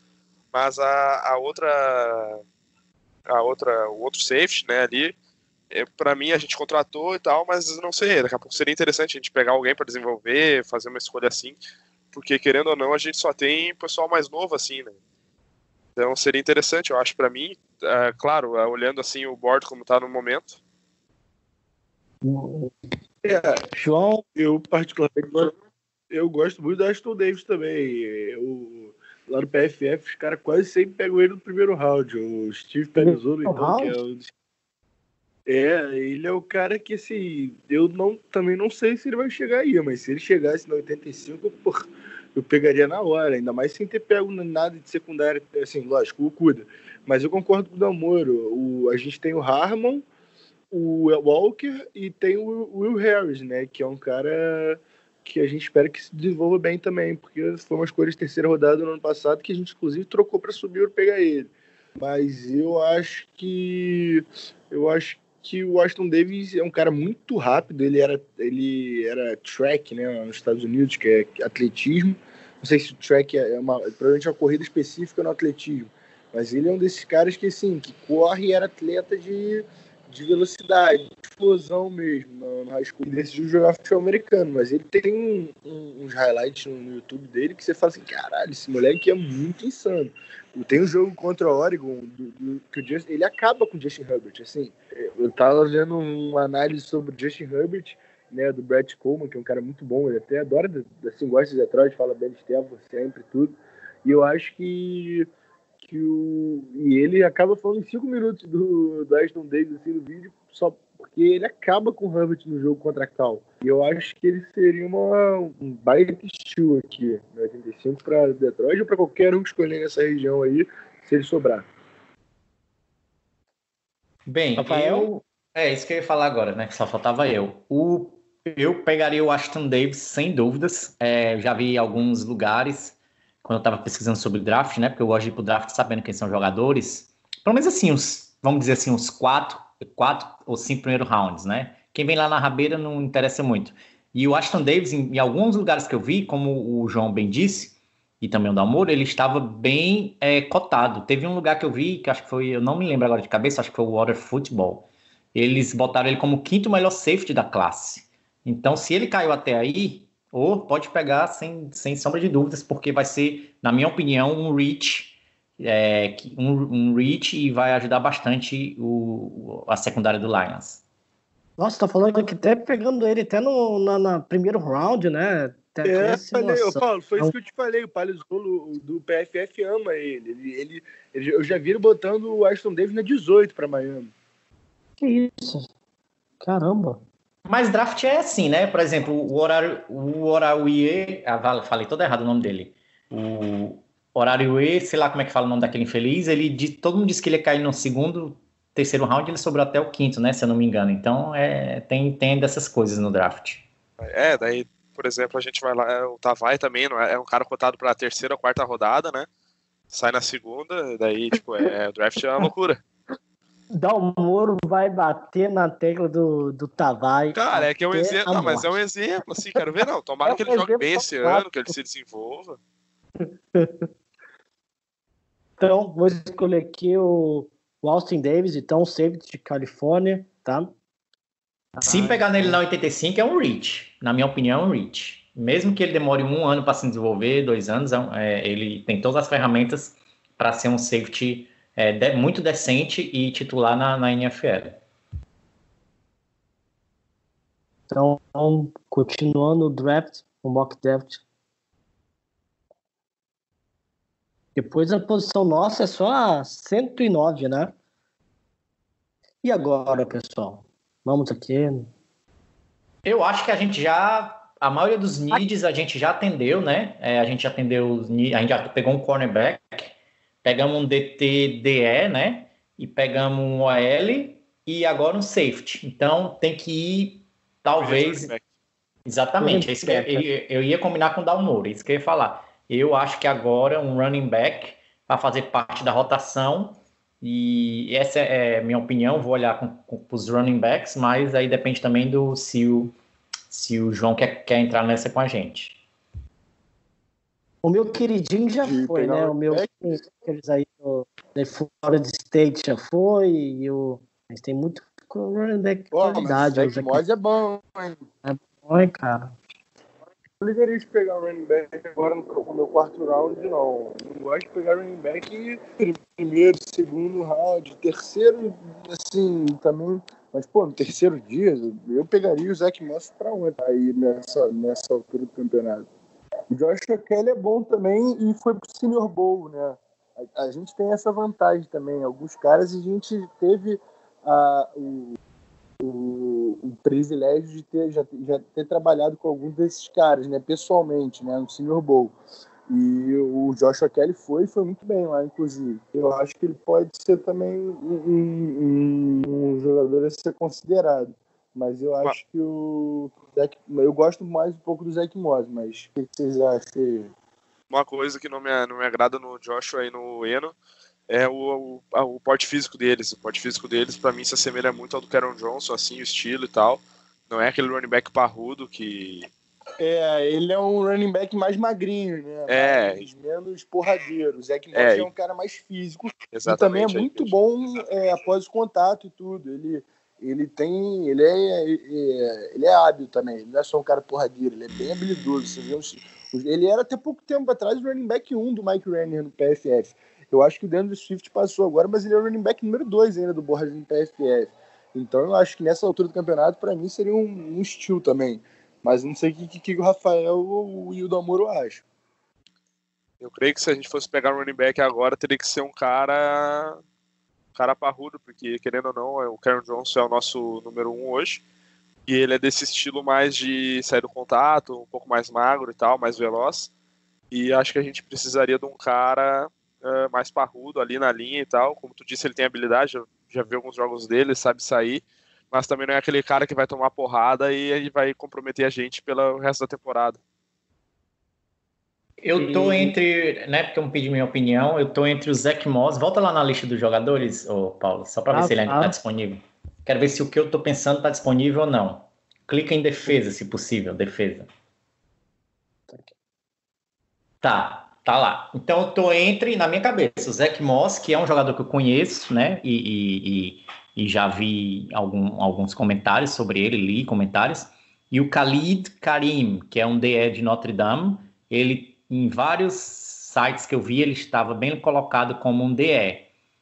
Mas a, a outra a outra o outro safety, né, ali é, para mim a gente contratou e tal, mas não sei, daqui a pouco seria interessante a gente pegar alguém para desenvolver, fazer uma escolha assim, porque querendo ou não a gente só tem pessoal mais novo assim, né? Então seria interessante, eu acho para mim, é, claro, é, olhando assim o board como tá no momento. É, João, eu particularmente eu gosto muito da Aston Davis também. Eu, lá no PFF, os caras quase sempre pegam ele no primeiro round. O Steve Penizzolo, então, que é o é, ele é o cara que, assim, eu não, também não sei se ele vai chegar aí, mas se ele chegasse no 85, porra, eu pegaria na hora, ainda mais sem ter pego nada de secundário, assim, lógico, o Cuda. Mas eu concordo com o Damoro, o, a gente tem o Harmon, o Walker e tem o Will Harris, né, que é um cara que a gente espera que se desenvolva bem também, porque foi uma escolha de terceira rodada no ano passado que a gente, inclusive, trocou para subir para pegar ele. Mas eu acho que eu acho que o Washington Davis é um cara muito rápido, ele era, ele era track, né, nos Estados Unidos, que é atletismo. Não sei se o track é uma, provavelmente é uma corrida específica no atletismo, mas ele é um desses caras que, assim, que corre e era atleta de, de velocidade, de explosão mesmo, no, no high school. Ele decidiu jogar futebol americano, mas ele tem um, um, uns highlights no, no YouTube dele que você fala assim, caralho, esse moleque é muito insano. Tem um jogo contra o Oregon do, do, que o Justin, ele acaba com o Justin Herbert. Assim, eu tava vendo uma análise sobre o Justin Herbert, né, do Brett Coleman, que é um cara muito bom, ele até adora, assim, gosta de Detroit, fala bem de Stefan sempre, tudo. E eu acho que, que o. E ele acaba falando em cinco minutos do, do Aston Davis assim, no vídeo, só porque ele acaba com o Herbert no jogo contra a Cal. E eu acho que ele seria uma, um baita estilo aqui no 85 para Detroit ou para qualquer um que escolher nessa região aí, se ele sobrar. Bem, Rafael... eu. É isso que eu ia falar agora, né? Que só faltava eu. O... Eu pegaria o Ashton Davis, sem dúvidas. É, já vi alguns lugares, quando eu estava pesquisando sobre draft, né? Porque eu gosto de ir pro draft sabendo quem são jogadores. Pelo menos assim, uns, vamos dizer assim, uns quatro quatro ou cinco primeiros rounds, né? Quem vem lá na rabeira não interessa muito. E o Ashton Davis, em, em alguns lugares que eu vi, como o João bem disse, e também o Dalmoro, ele estava bem é, cotado. Teve um lugar que eu vi, que acho que foi, eu não me lembro agora de cabeça, acho que foi o Water Football. Eles botaram ele como quinto melhor safety da classe. Então, se ele caiu até aí, ou pode pegar sem, sem sombra de dúvidas, porque vai ser, na minha opinião, um reach é, um, um reach e vai ajudar bastante o, a secundária do Lions. Nossa, tá falando que até pegando ele até no na, na primeiro round, né? Até é, falei, ô, Paulo, foi isso que eu te falei. O Palizolo do PFF ama ele. Ele, ele, ele. Eu já vi ele botando o Aston Davis na 18 para Miami. Que isso? Caramba. Mas draft é assim, né? Por exemplo, o horário, o horário ah, falei todo errado o nome dele. O horário E, sei lá como é que fala o nome daquele infeliz, ele todo mundo disse que ele ia cair no segundo, terceiro round, ele sobrou até o quinto, né? Se eu não me engano. Então, é, tem, tem dessas coisas no draft. É, daí, por exemplo, a gente vai lá, é, o Tavai também não é, é um cara cotado para a terceira ou quarta rodada, né? Sai na segunda, daí, tipo, é, o draft é uma loucura. Dalmoro vai bater na tecla do, do Tavai. Cara, é que é um exemplo. Não, mas é um exemplo, assim, quero ver, não. Tomara é que ele jogue bem esse ano, que ele se desenvolva. <laughs> Então, vou escolher aqui o, o Austin Davis, então, safety de Califórnia, tá? Se pegar nele na 85 é um reach. Na minha opinião, é um reach. Mesmo que ele demore um ano para se desenvolver, dois anos, é, é, ele tem todas as ferramentas para ser um safety é, de, muito decente e titular na, na NFL. Então, continuando o draft, o mock draft. Depois a posição nossa é só a 109, né? E agora, pessoal? Vamos aqui. Eu acho que a gente já. A maioria dos needs a gente já atendeu, né? É, a gente atendeu. A gente já pegou um cornerback, pegamos um DT, DE, né? E pegamos um OL e agora um safety. Então tem que ir, talvez. Exatamente. É isso que eu, eu, ia combinar com o Dalmoro, isso que eu ia falar. Eu acho que agora um running back para fazer parte da rotação e essa é minha opinião, vou olhar com, com, os running backs, mas aí depende também do se o, se o João quer, quer entrar nessa com a gente. O meu queridinho já de foi, né? O meu aqueles aí de fora de state já foi, e o. Mas tem muito running back de qualidade. O Zach é bom, hein? É bom, hein, cara não ligaria de pegar running back agora no, meu quarto round, não. Não gosto de pegar running back primeiro, segundo round, terceiro, assim, também. Mas, pô, no terceiro dia, eu pegaria o Zach Moss pra onde aí nessa, nessa altura do campeonato. O Josh Kelly é bom também e foi pro Senior Bowl, né? A, a, gente tem essa vantagem também. Alguns caras a gente teve o o, o privilégio de ter, já, já, ter trabalhado com alguns desses caras, né, pessoalmente, né, no Senior Bowl. E o Joshua Kelly foi foi muito bem lá, inclusive. Eu acho que ele pode ser também um, um, um jogador a ser considerado. Mas eu acho que o Zach, eu gosto mais um pouco do Zach Moss, mas o que vocês acham? Uma coisa que não me, não me agrada no Joshua e no Eno é o, o, o porte físico deles. O porte físico deles, para mim, se assemelha muito ao do Karen Johnson, assim, o estilo e tal. Não é aquele running back parrudo que. É, ele é um running back mais magrinho, né? É. Mais, menos porradeiro. O Zach Moss é, é um cara mais físico. Exatamente. E também é muito bom é, após o contato e tudo. Ele, ele tem. Ele é, é, ele é hábil também. Ele não é só um cara porradeiro, ele é bem habilidoso. Você vê ele era até pouco tempo atrás o running back 1 do Mike Renner no PFF. Eu acho que o Deandre Swift passou agora, mas ele é o running back número 2 ainda do Borja no PFF. Então eu acho que nessa altura do campeonato, para mim, seria um, um estilo também. Mas não sei o que, que, que, o Rafael ou o Hildo Amoro acham. Eu creio que se a gente fosse pegar um running back agora, teria que ser um cara cara parrudo, porque querendo ou não, o Karen Johnson é o nosso número um hoje. E ele é desse estilo mais de sair do contato, um pouco mais magro e tal, mais veloz. E acho que a gente precisaria de um cara uh, mais parrudo ali na linha e tal. Como tu disse, ele tem habilidade, já, já vi alguns jogos dele, sabe sair, mas também não é aquele cara que vai tomar porrada e ele vai comprometer a gente pelo resto da temporada. Eu tô entre, né, porque eu pedi minha opinião, eu tô entre o Zach Moss, volta lá na lista dos jogadores, ô Paulo, só para ah, ver se ele ainda tá disponível. Quero ver se o que eu tô pensando tá disponível ou não. Clica em defesa, se possível, defesa. Tá, Tá lá. Então eu tô entre, na minha cabeça, o Zach Moss, que é um jogador que eu conheço, né? E, e, e, e já vi algum, alguns comentários sobre ele, li comentários. E o Khalid Karim, que é um DE de Notre Dame. Ele, em vários sites que eu vi, ele estava bem colocado como um DE.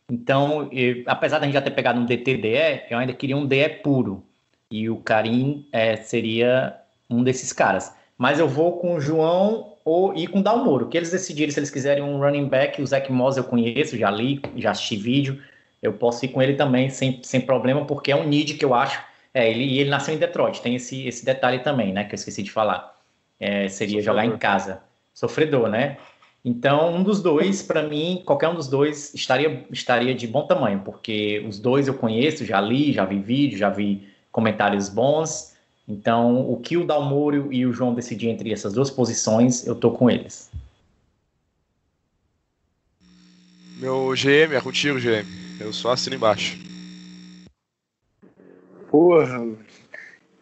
Então, eu, apesar da gente já ter pegado um DT-DE, eu ainda queria um DE puro. E o Karim é, seria um desses caras. Mas eu vou com o João ou ir com o Dalmoro, que eles decidirem se eles quiserem um running back, o Zach Moss eu conheço, já li, já assisti vídeo, eu posso ir com ele também sem, sem problema, porque é um need que eu acho, é, ele, ele nasceu em Detroit, tem esse, esse detalhe também, né, que eu esqueci de falar, é, seria jogar em casa, sofredor, né, Então, um dos dois, para mim, qualquer um dos dois estaria, estaria de bom tamanho, porque os dois eu conheço, já li, já vi vídeo, já vi comentários bons. Então, o que o Dalmoro e o João decidir entre essas duas posições, eu tô com eles. Meu GM é contigo, GM. Eu só assino embaixo. Porra,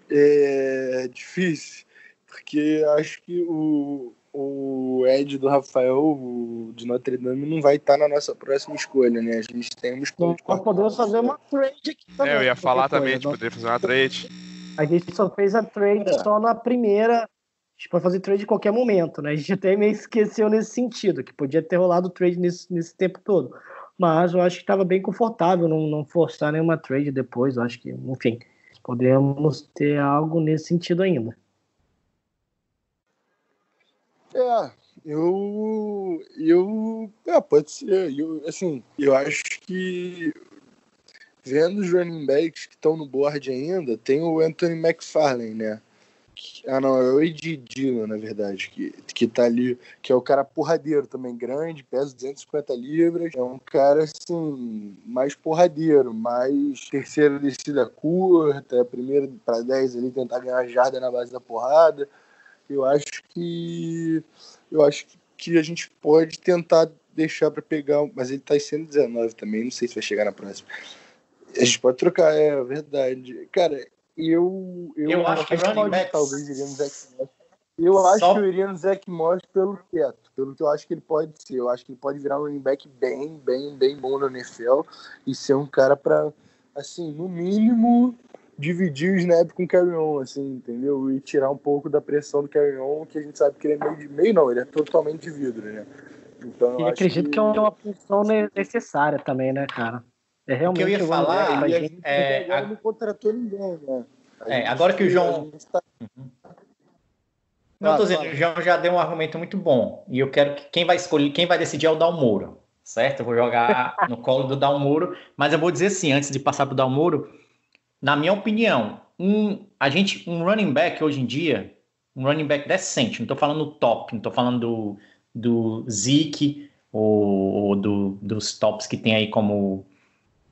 é difícil, porque acho que o, o Ed do Rafael o de Notre Dame não vai estar na nossa próxima escolha, né? A gente tem uma escolha. Nós podemos fazer uma trade aqui também. É, eu ia falar também de coisa, poder fazer uma trade. A gente só fez a trade só na primeira. A gente pode fazer trade em qualquer momento, né? A gente até meio esqueceu nesse sentido, que podia ter rolado trade nesse, nesse tempo todo. Mas eu acho que estava bem confortável não, não forçar nenhuma trade depois. Eu acho que, enfim, podemos ter algo nesse sentido ainda. É, eu. Eu. É, pode ser. Eu, assim, eu acho que. Vendo os running backs que estão no board ainda, tem o Anthony McFarlane, né? Ah, não, é o Ed Dillon, na verdade, que, que tá ali, que é o cara porradeiro também, grande, pesa 250 libras. É um cara, assim, mais porradeiro, mais terceira descida curta, primeira para 10 ali, tentar ganhar jarda na base da porrada. Eu acho que. Eu acho que a gente pode tentar deixar para pegar, mas ele tá em 119 também, não sei se vai chegar na próxima. A gente pode trocar, é verdade. Cara, eu. Eu, Eu acho que pode, backs- talvez iria no Zach Moss. Eu acho Só- que eu iria no Zach Moss pelo teto, pelo que eu acho que ele pode ser. Eu acho que ele pode virar um running back bem, bem, bem bom na NFL e ser um cara para, assim, no mínimo, dividir o snap com o Carry On, assim, entendeu? E tirar um pouco da pressão do Carry On, que a gente sabe que ele é meio de meio, não, ele é totalmente de vidro, né? Então, eu E acredito que é uma função ne- necessária também, né, cara? É realmente eu ia um running falar, mas gente é, a- não contratou ninguém, né? É, agora que o João- tá- Não, eu tô dizendo, o João já deu um argumento muito bom. E eu quero que quem vai escolher, quem vai decidir é o Dalmoro, certo? Eu vou jogar no colo do Dalmoro, mas eu vou dizer assim, antes de passar pro Dalmoro, na minha opinião, um, a gente, um running back hoje em dia, um running back decente, não tô falando do top, não tô falando do, do Zeke ou, ou do, dos tops que tem aí como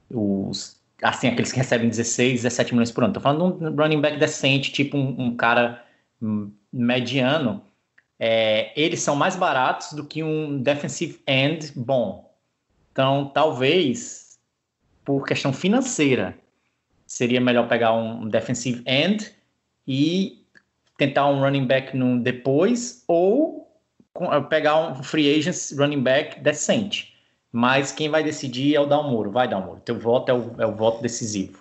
os, assim, aqueles que recebem 16, 17 milhões por ano. Tô falando de um running back decente, tipo um, um cara hum, mediano, é, eles são mais baratos do que um defensive end bom. Então, talvez, por questão financeira, seria melhor pegar um defensive end e tentar um running back no depois ou eh, pegar um free agent running back decente. Mas quem vai decidir é o Dalmoro. Vai, Dalmoro. Teu voto é o, é o voto decisivo.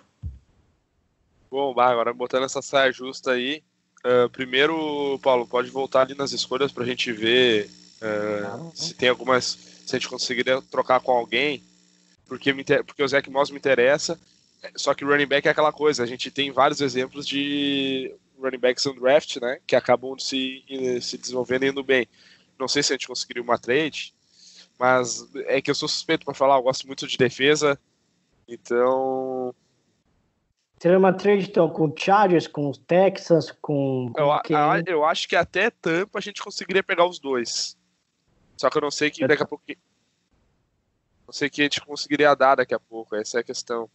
Bom, agora botando essa saia justa aí. ah, primeiro, Paulo, pode voltar ali nas escolhas pra gente ver ah, se tem algumas. Se a gente conseguiria trocar com alguém. Porque, me porque o Zach Moss me interessa. Só que running back é aquela coisa. A gente tem vários exemplos de running backs no draft, né? Que acabam se, se desenvolvendo e indo bem. Não sei se a gente conseguiria uma trade. Mas é que eu sou suspeito pra falar. Eu gosto muito de defesa. Então. Seria uma trade então com o Chargers, com os Texans, com, com Eu, a- eu acho que até Tampa a gente conseguiria pegar os dois. Só que eu não sei que daqui a pouco. Não sei que a gente conseguiria dar daqui a pouco, essa é a questão.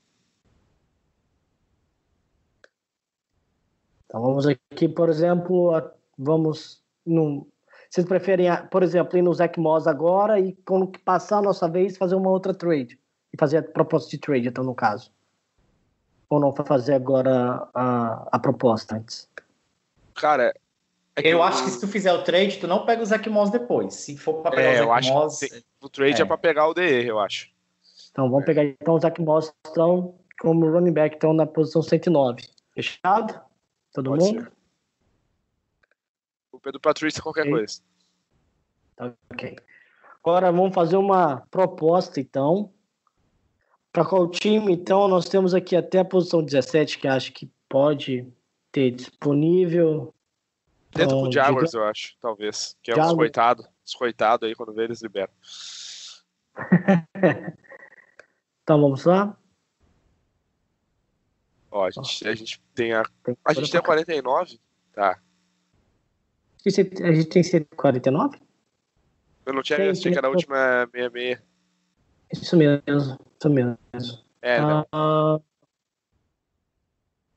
Então vamos aqui, por exemplo, a- vamos no. Vocês preferem, a- por exemplo, ir no Zach Moss agora e quando passar a nossa vez fazer uma outra trade e fazer a proposta de trade, então no caso, ou não fazer agora a, a proposta antes? Cara, é que Eu acho que se tu fizer o trade, tu não pega o Zach Moss depois. Se for para pegar É, o acho Moss, tem- o trade é, é. pra pegar o DR, eu acho. Então vamos pegar então o Zach Moss então, como running back então na posição 109. Fechado? Todo Pode mundo? ser. O Pedro Patrícia qualquer Ok. coisa. Tá, Ok. Agora vamos fazer uma proposta, então. Para qual time? Então, nós temos aqui até a posição 17, que acho que pode ter disponível. Tenta Então, com o Jaguars, eu acho, talvez. Que é um Jaguars. descoitado. Descoitado aí, quando vê eles liberam. <laughs> Então, vamos lá? Ó, a gente, a gente tem a. A gente tem a 49? Tá. A gente tem 149? Eu não tinha Tem, achei que era a última 66. Isso mesmo, isso mesmo. É, não. Ah,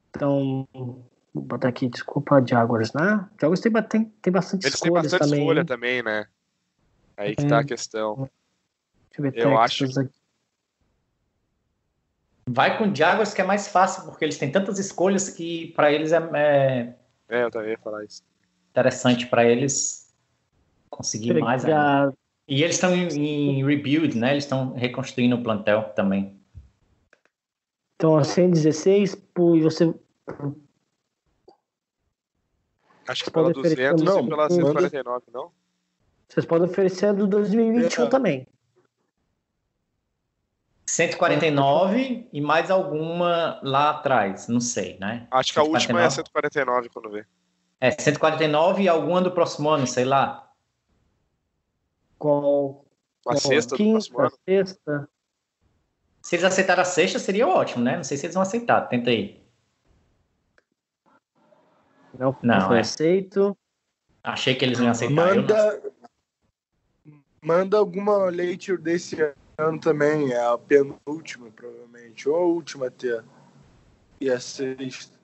então, vou botar aqui, desculpa, Jaguars, né? Jaguars tem, tem, tem bastante Eles têm escolhas bastante também. escolha também, né? Aí que É. tá a questão. Deixa eu ver Eu Texas aqui. Vai com Jaguars que é mais fácil, porque eles têm tantas escolhas que para eles é, é É, eu também ia falar isso. interessante para eles conseguir mais ainda. E eles estão em, em rebuild, né? Eles estão reconstruindo o plantel também. então, a 116, pô, e você Acho que Pode pela oferecer- 200 não, e pela manda- 149, não? Vocês podem oferecer do 2021 É. também. 149 e mais alguma lá atrás, não sei, né? Acho que a última é 149. 149 quando vê. É, 149 e alguma do próximo ano, sei lá. Qual? A sexta do quinta, próximo ano. sexta. Se eles aceitarem a sexta, seria ótimo, né? Não sei se eles vão aceitar. Tenta aí. Não, Não, foi é. aceito. Achei que eles não iam aceitar. Manda, manda alguma later desse ano também, é a penúltima, provavelmente, ou a última até. E a sexta.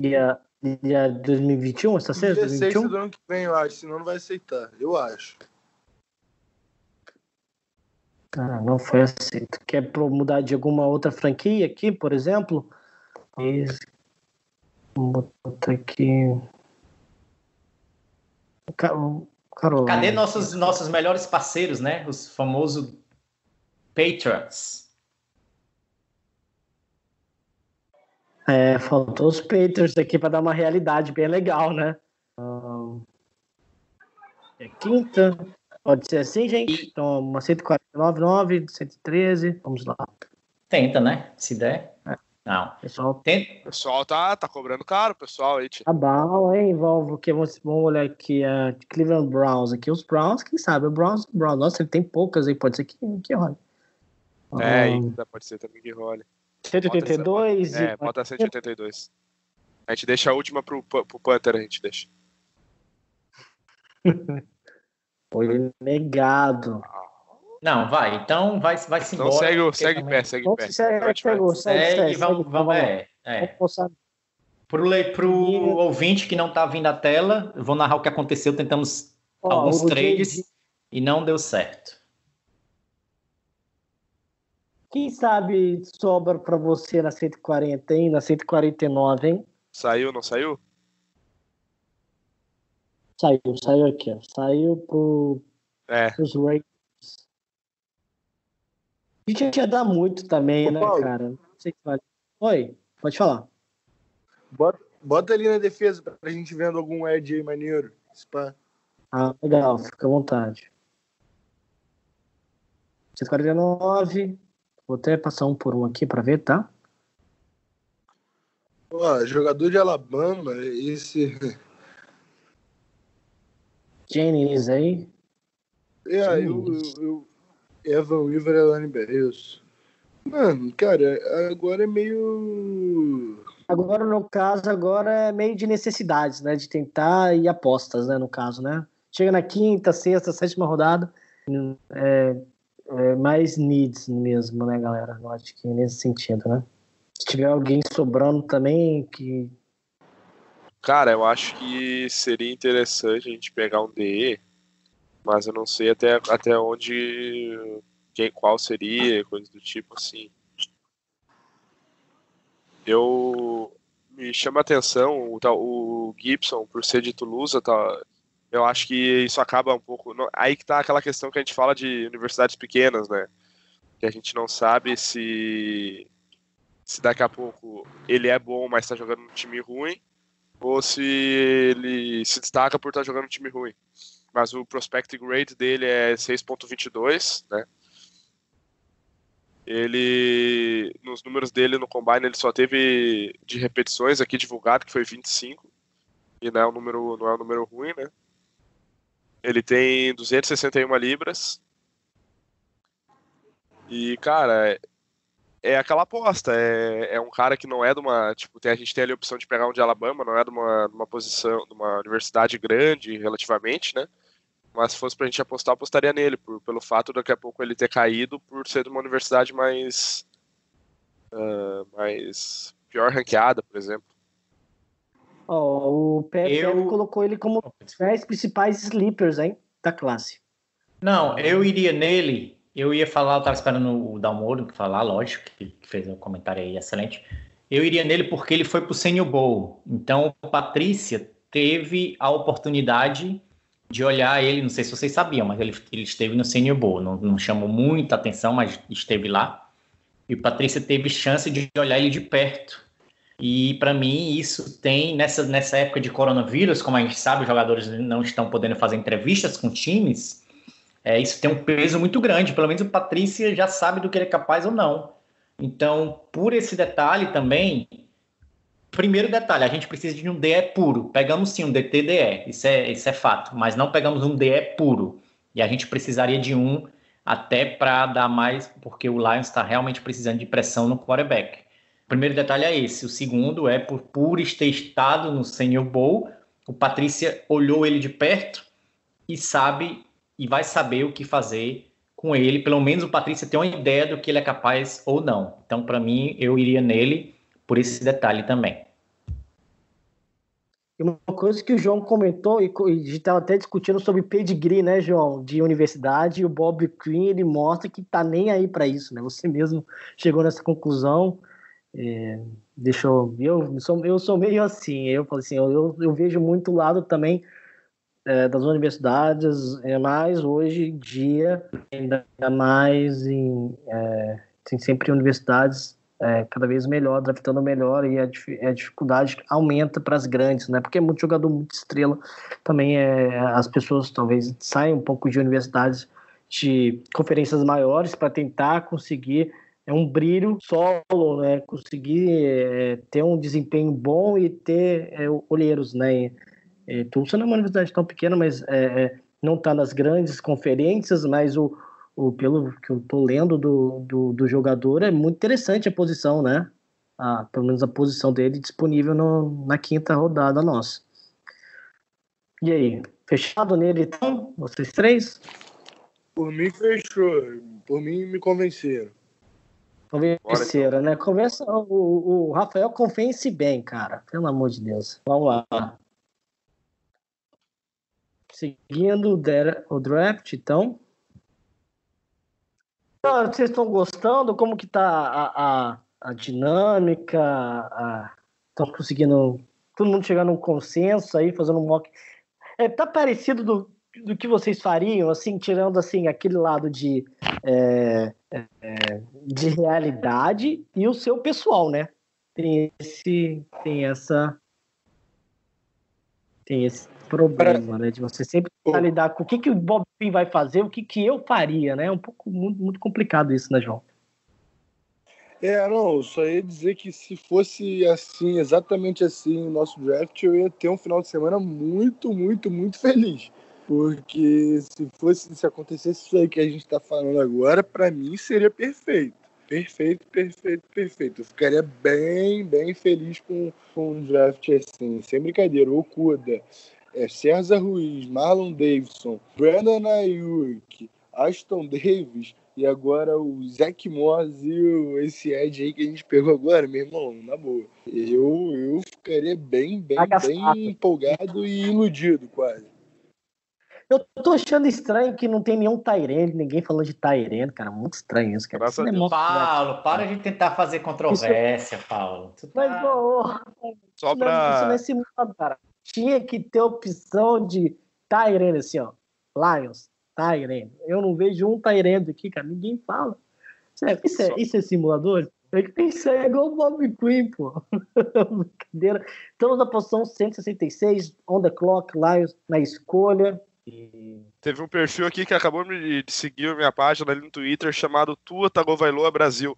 Dia, dia 2021, essa sexta? 16 2021? do ano que vem, eu acho, senão não vai aceitar, eu acho. Ah, não foi aceito. Quer mudar de alguma outra franquia aqui, por exemplo? Isso. Vou botar aqui. Ca- Carolina. Cadê nossos, nossos melhores parceiros, né? Os famosos Patriots. É, faltou os Patriots aqui para dar uma realidade bem legal, né? Ah, é quinta. Pode ser assim, gente? Então, uma 149,9, 113. Vamos lá. Tenta, né? Se der. É. Não. Pessoal, Tenta. O pessoal tá, tá cobrando caro, o pessoal aí, tá bom, hein? Vamos, que vamos, olhar aqui a Cleveland Browns. Aqui os Browns, quem sabe? O Browns, o Browns. Nossa, ele tem poucas aí, pode ser que, que olha. É, Ah, ainda pode ser também que role. 182 É, e bota 182. A gente deixa a última pro, pro Panther, a gente deixa. <laughs> foi negado. Não, vai. Então vai, vai se Então embora. segue, o- porque segue também- pé, segue Vamos, pé. segue, Vai, segue, vai. segue, Segue, segue, vamos, segue, vamos, é, é. Vamos le- pro ouvinte que não tá vindo à tela, eu vou narrar o que aconteceu. Tentamos Ó, alguns o trades e não deu certo. Quem sabe sobra pra você na 140, hein? Na 149, hein? Saiu, não saiu? Saiu, saiu aqui, ó. Saiu pro, É, pros Raiders. A gente ia dar muito também, Ô, né, Paulo. cara? Não sei se vale. Oi, pode falar. Bota, bota ali na defesa pra gente vendo algum Ed aí maneiro. Spa. Ah, legal, fica à vontade. 149. Vou até passar um por um aqui pra ver, tá? Ó, jogador de Alabama, esse. Jennings aí. É, eu, eu, eu- Evan Weaver é linebacker, isso. Mano, cara, agora é meio. Agora, no caso, agora é meio de necessidades, né? De tentar e apostas, né? No caso, né? Chega na quinta, sexta, sétima rodada, é, é mais needs mesmo, né, galera? Eu acho que nesse sentido, né? Se tiver alguém sobrando também, que cara, eu acho que seria interessante a gente pegar um DE, mas eu não sei até, até onde, quem, qual seria, coisa do tipo assim. Eu me chama atenção o, o Gibson por ser de Toulouse, tá, eu acho que isso acaba um pouco. não- Aí que tá aquela questão que a gente fala de universidades pequenas, né? Que a gente não sabe se se daqui a pouco ele é bom, mas tá jogando num time ruim, ou se ele se destaca por estar jogando num time ruim. Mas o prospect grade dele é 6.22, né? Ele nos números dele no combine ele só teve de repetições aqui divulgado que foi 25 e não é um número não é um número ruim, né? Ele tem 261 libras. E cara, é aquela aposta. É, é um cara que não é de uma. Tipo, tem, a gente tem ali a opção de pegar um de Alabama, não é de uma, de uma posição, de uma universidade grande relativamente, né? Mas se fosse pra gente apostar, apostaria nele, por, pelo fato daqui a pouco ele ter caído por ser de uma universidade mais. Uh, mais. pior ranqueada, por exemplo. Oh, o PFL eu... colocou ele como os 10 principais sleepers, hein? Da classe. Não, eu iria nele. Eu ia falar, eu tava esperando o Dalmoro falar, lógico, que fez um comentário aí excelente. Eu iria nele porque ele foi pro Senior Bowl. Então, Patrícia teve a oportunidade de olhar ele, não sei se vocês sabiam, mas ele, ele esteve no Senior Bowl, não, não chamou muita atenção, mas esteve lá. E Patrícia teve chance de olhar ele de perto. E para mim isso tem nessa nessa época de coronavírus, como a gente sabe, os jogadores não estão podendo fazer entrevistas com times. É, isso tem um peso muito grande. Pelo menos o Patrícia já sabe do que ele é capaz ou não. Então, por esse detalhe também, Primeiro detalhe, a gente precisa de um DE puro. Pegamos sim um DTDE, isso é, isso é fato, mas não pegamos um DE puro. E a gente precisaria de um até para dar mais, porque o Lions está realmente precisando de pressão no quarterback. Primeiro detalhe é esse. O segundo é por ter estado no Senior Bowl, o Patrícia olhou ele de perto e sabe e vai saber o que fazer com ele. Pelo menos o Patrícia tem uma ideia do que ele é capaz ou não. Então, para mim, eu iria nele por esse detalhe também. Uma coisa que o João comentou, e a gente estava até discutindo sobre pedigree, né, João, de universidade, e o Bob Quinn, ele mostra que tá nem aí para isso, né? Você mesmo chegou nessa conclusão. É, eu sou, eu sou meio assim, eu falo assim, eu, eu vejo muito lado também é, das universidades, é mais hoje em dia, ainda mais em é, tem sempre universidades é, cada vez melhor, draftando melhor, e a, a dificuldade aumenta para as grandes, né? Porque é muito jogador, muito estrela. Também é, as pessoas talvez saem um pouco de universidades de conferências maiores para tentar conseguir é um brilho solo, né? Conseguir é, ter um desempenho bom e ter é, olheiros, né? E, Tulsa não é uma universidade tão pequena, mas é, é não está nas grandes conferências, mas o, o, pelo que eu tô lendo do, do, do, jogador, é muito interessante a posição, né? Ah, pelo menos a posição dele disponível no, na quinta rodada nossa. E aí, fechado nele então, vocês três? Por mim fechou, por mim me convenceram. Convenceram, né? Conversa, o, o Rafael convence bem, cara. Pelo amor de Deus. Vamos lá. Seguindo o draft, então. Vocês estão gostando? Como que tá a, a, a dinâmica? Estão conseguindo todo mundo chegar num consenso aí, fazendo um mock. É, tá parecido do, do que vocês fariam, assim, tirando assim aquele lado de, é, é, de realidade e o seu pessoal, né? Tem esse, tem essa, tem esse problema, né? De você sempre tentar lidar com o que, que o Bob Finn vai fazer, o que, que eu faria, né? É um pouco muito, muito complicado isso, né, João? É, não, só ia dizer que se fosse assim, exatamente assim, o nosso draft, eu ia ter um final de semana muito, muito, muito feliz. Porque se fosse, se acontecesse isso aí que a gente está falando agora, para mim seria perfeito. Perfeito, perfeito, perfeito. Eu ficaria bem, bem feliz com, com um draft assim, sem brincadeira. O Kuda, é César Ruiz, Marlon Davidson, Brandon Ayuk, Aston Davis e agora o Zach Moss e o, esse Ed aí que a gente pegou agora, meu irmão, na boa. Eu, eu ficaria bem, bem, bem empolgado e iludido quase. Eu tô achando estranho que não tem nenhum Tyrene, ninguém falando de Tyrene, cara. Muito estranho isso, cara. Isso é Paulo, para de tentar fazer controvérsia, isso... Paulo. Mas, tá... ô, Só pra... Isso não é simulado, cara tinha que ter opção de Tyrene, assim, ó. Lions, Tyrene. Eu não vejo um Tyrene aqui, cara. Ninguém fala. Isso é, isso é, isso é simulador? Tem que pensar é igual o Bob Quinn, pô. <laughs> Brincadeira. Estamos na posição 166, on the clock, Lions na escolha. E... Teve um perfil aqui que acabou de seguir a minha página ali no Twitter chamado Tua Tagovailoa Brasil.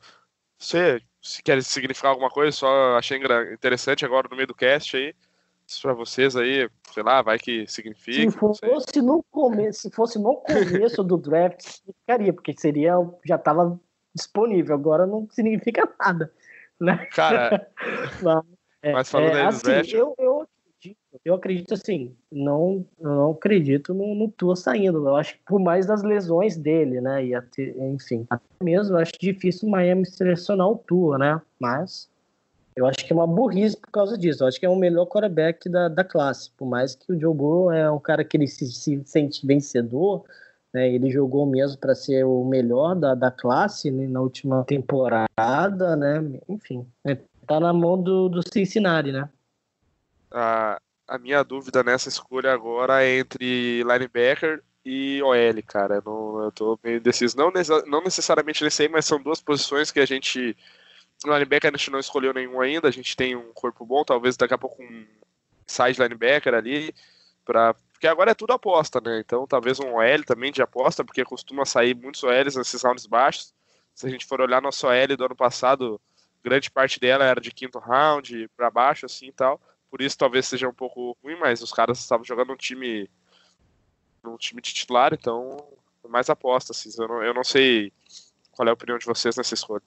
Você se quer significar alguma coisa, só achei interessante agora no meio do cast aí para vocês aí, sei lá, vai que significa. Se fosse no começo, se fosse no começo do draft, significaria, porque seria já estava disponível. Agora não significa nada, né? Cara, <laughs> mas, é, mas falando é, aí do assim, draft, eu, eu acredito, eu acredito assim, não, não acredito no, no Tua saindo. Eu acho que por mais das lesões dele, né? E até, enfim, até mesmo eu acho difícil o Miami selecionar o Tua, né? Mas eu acho que é uma burrice por causa disso. Eu acho que é o melhor quarterback da, da classe. Por mais que o Joe Burrow é um cara que ele se, se sente vencedor, né? Ele jogou mesmo para ser o melhor da, da classe né? na última temporada, né? Enfim, é, tá na mão do, do Cincinnati, né? A, a minha dúvida nessa escolha agora é entre linebacker e OL, cara. Não, eu tô meio indeciso. Não, não necessariamente nesse aí, mas são duas posições que a gente. Linebacker a gente não escolheu nenhum ainda. A gente tem um corpo bom, talvez daqui a pouco um side linebacker ali. Pra, porque agora é tudo aposta, né? Então talvez um OL também de aposta, porque costuma sair muitos OLs nesses rounds baixos. Se a gente for olhar nosso OL do ano passado, grande parte dela era de quinto round para baixo, assim e tal por isso talvez seja um pouco ruim, mas os caras estavam jogando um time um time de titular, então mais aposta, assim, eu não, eu não sei qual é a opinião de vocês nessa escolha.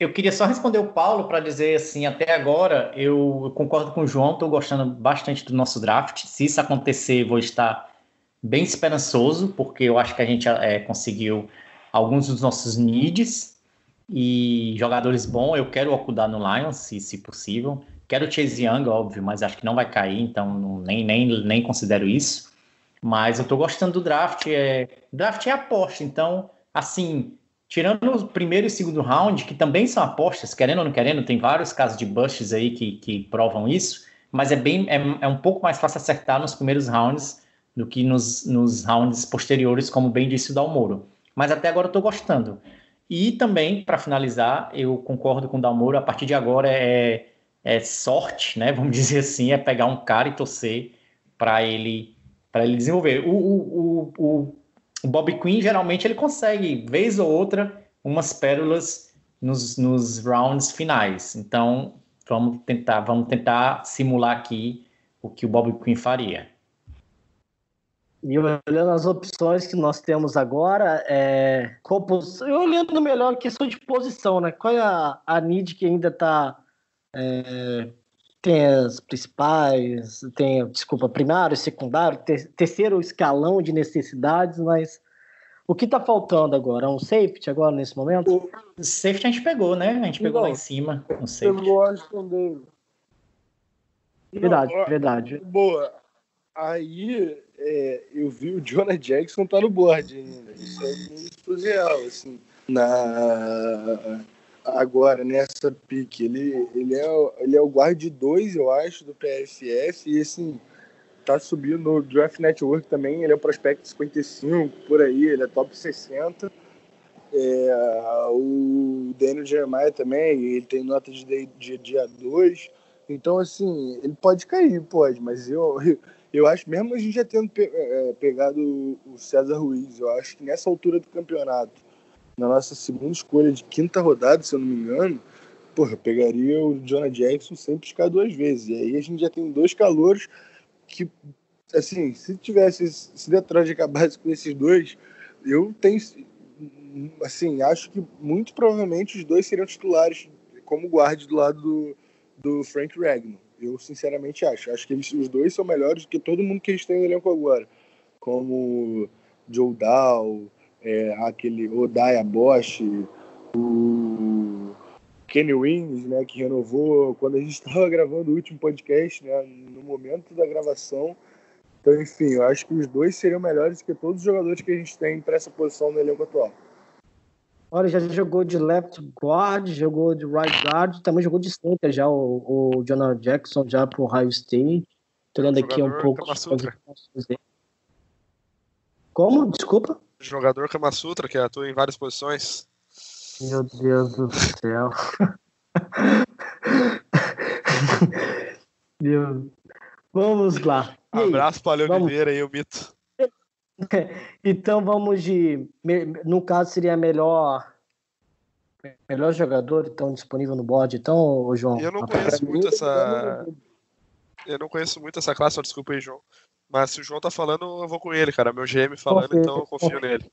Eu queria só responder o Paulo para dizer assim, até agora eu, concordo com o João, estou gostando bastante do nosso draft. Se isso acontecer, vou estar bem esperançoso, porque eu acho que a gente é, conseguiu alguns dos nossos needs e jogadores bons. Eu quero ocupar no Lions, se, se possível. Quero o Chase Young, óbvio, mas acho que não vai cair, então não, nem, nem, nem considero isso. Mas eu tô gostando do draft. É, draft é aposta, então, assim, tirando o primeiro e segundo round, que também são apostas, querendo ou não querendo, tem vários casos de busts aí que, que provam isso, mas é bem é, é um pouco mais fácil acertar nos primeiros rounds do que nos, nos rounds posteriores, como bem disse o Dalmoro. Mas até agora eu tô gostando. E também, para finalizar, eu concordo com o Dalmoro, a partir de agora é é, sorte, né? <laughs> Vamos dizer assim, é pegar um cara e torcer para ele para ele desenvolver. O, o, o, o Bob Quinn geralmente ele consegue, vez ou outra, umas pérolas nos, nos rounds finais. Então vamos tentar, vamos tentar simular aqui o que o Bob Quinn faria. E olhando as opções que nós temos agora, é, olhando melhor questão de posição, né? Qual é a, a need que ainda está é, tem as principais, tem, desculpa, primário, secundário, ter, terceiro escalão de necessidades, mas o que está faltando agora? Um safety agora nesse momento? O safety a gente pegou, né? A gente pegou lá em cima. Um safety. Eu gosto dele. Verdade, Não, verdade. Boa. Aí é, eu vi o Jonah Jackson tá no board ainda. Isso é muito surreal, assim. Na agora nessa pique. Ele, ele, é, ele é o guard 2, eu acho, do PFF, e assim, tá subindo no Draft Network também. Ele é o prospect 55, por aí, ele é top 60. É, o Daniel Jeremiah também, ele tem nota de, de dia 2. Então, assim, ele pode cair, pode, mas eu, <laughs> eu acho, mesmo a gente já tendo pe é, pegado o César Ruiz, eu acho que nessa altura do campeonato na nossa segunda escolha de quinta rodada, se eu não me engano, porra, eu pegaria o Jonah Jackson sem piscar duas vezes. E aí a gente já tem dois calouros que, assim, se tivesse, se Detroit acabasse com esses dois, eu tenho, assim, acho que muito provavelmente os dois seriam titulares como guarda do lado do, do Frank Ragnar. Eu sinceramente acho. Acho que eles, os dois são melhores do que todo mundo que eles têm no elenco agora. Como Joe Dow, é, aquele Odaya Bosch, o Kenny Wings, né, que renovou quando a gente estava <laughs> gravando o último podcast, né, no momento da gravação. Então, enfim, eu acho que os dois seriam melhores que todos os jogadores que a gente tem para essa posição no elenco atual. Olha, já jogou de left guard, jogou de right guard, também jogou de center já o, o Jonah Jackson já pro Ohio State. Tô olhando aqui um pouco. Como? Desculpa? Jogador Kama Sutra que atua em várias posições. Meu Deus do céu. <laughs> Meu... Vamos lá. Abraço para o Oliveira aí, o mito. <laughs> Então vamos de. No caso, seria melhor. Melhor jogador então disponível no board, então, João? Eu não conheço muito essa. Eu não conheço muito essa classe, desculpa aí, João. Mas se o João tá falando, eu vou com ele, cara. Meu GM falando, confio, então eu confio confio. nele.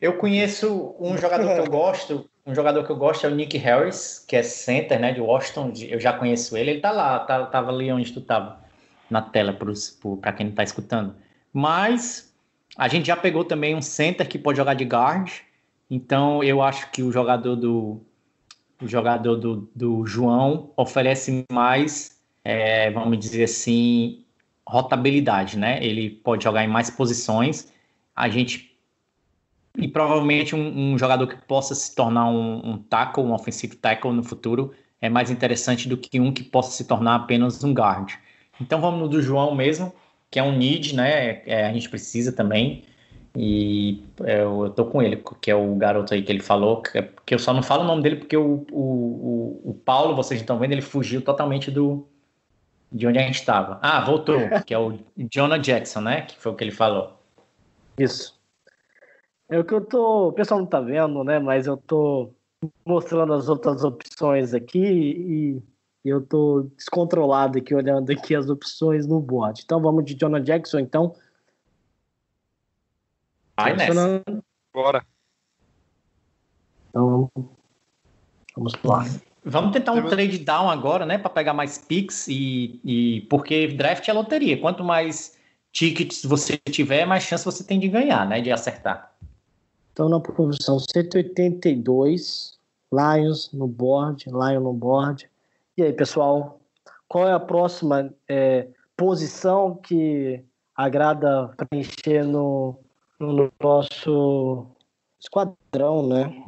Eu conheço um jogador que eu gosto, um jogador que eu gosto é o Nick Harris, que é center, né, de Washington. Eu já conheço ele. Ele tá lá, tá, tava ali onde tu tava, na tela, para quem não tá escutando. Mas a gente já pegou também um center que pode jogar de guard. Então eu acho que o jogador do o jogador do, do João oferece mais, é, vamos dizer assim, rotabilidade, né? Ele pode jogar em mais posições. A gente e provavelmente um, um jogador que possa se tornar um, um tackle, um offensive tackle no futuro é mais interessante do que um que possa se tornar apenas um guard. Então vamos no do João mesmo, que é um need, né? É, a gente precisa também. E é, eu, eu tô com ele, que é o garoto aí que ele falou, que, que eu só não falo o nome dele porque o, o, o, o Paulo, vocês estão vendo, ele fugiu totalmente do de onde a gente estava. Ah, voltou, <laughs> que é o Jonah Jackson, né? Que foi o que ele falou. Isso. É o que eu tô. O pessoal não tá vendo, né? Mas eu tô mostrando as outras opções aqui e eu tô descontrolado aqui olhando aqui as opções no board. Então vamos de Jonah Jackson, então. Vai nessa. Bora. Então vamos lá. Vamos tentar um trade down agora, né, para pegar mais picks e, e porque draft é loteria. Quanto mais tickets você tiver, mais chance você tem de ganhar, né, de acertar. Então na posição 182, Lions no board, Lion no board. E aí, pessoal, qual é a próxima é, posição que agrada preencher no, no nosso esquadrão, né?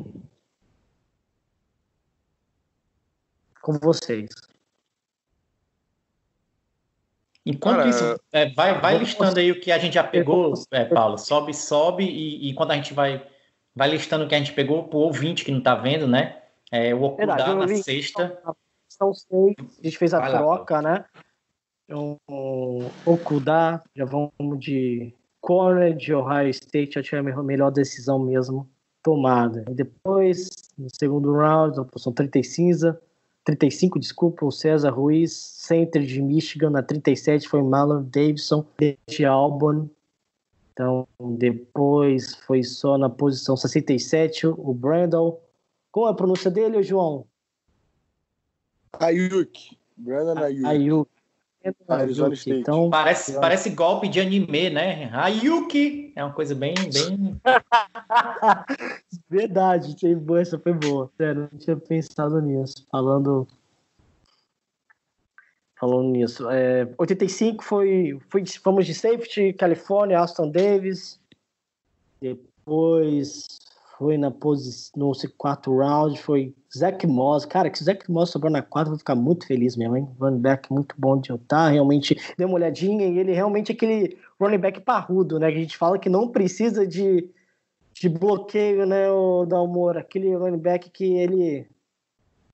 Com vocês. Enquanto Cara, isso, é, vai, vai listando aí o que a gente já pegou, é, Paulo. Sobe, sobe, e, e, quando a gente vai, vai listando o que a gente pegou, pro ouvinte que não tá vendo, né? É, o Okudá na sexta. São seis, a gente fez a vai troca, lá, né? Então, Okudá, já vamos de corner de Ohio State, já tinha a melhor decisão mesmo tomada. E depois, no segundo round, posição 30 cinza, 35, desculpa, o César Ruiz, center de Michigan, na 37 foi Marlon Davidson, de Auburn. Então, depois foi só na posição 67 o Brandon. Qual é a pronúncia dele, João? Ayuk. Brandon Ayuk. Ayuk. Arizona State. Então, parece, parece golpe de anime, né? Ayuki é uma coisa bem. bem... <laughs> Verdade, essa foi boa. Sério, não tinha pensado nisso. Falando. Falando nisso. É, 85 foi, foi. Fomos de safety, Califórnia, Aston Davis. Depois foi na posição. No quarto round, foi Zach Moss, cara, que se o Zach Moss sobrou na quadra, eu vou ficar muito feliz mesmo, hein? Running back muito bom de Utah, realmente deu uma olhadinha e ele realmente é aquele running back parrudo, né? Que a gente fala que não precisa de, de bloqueio, né, o Dalmor, aquele running back que ele.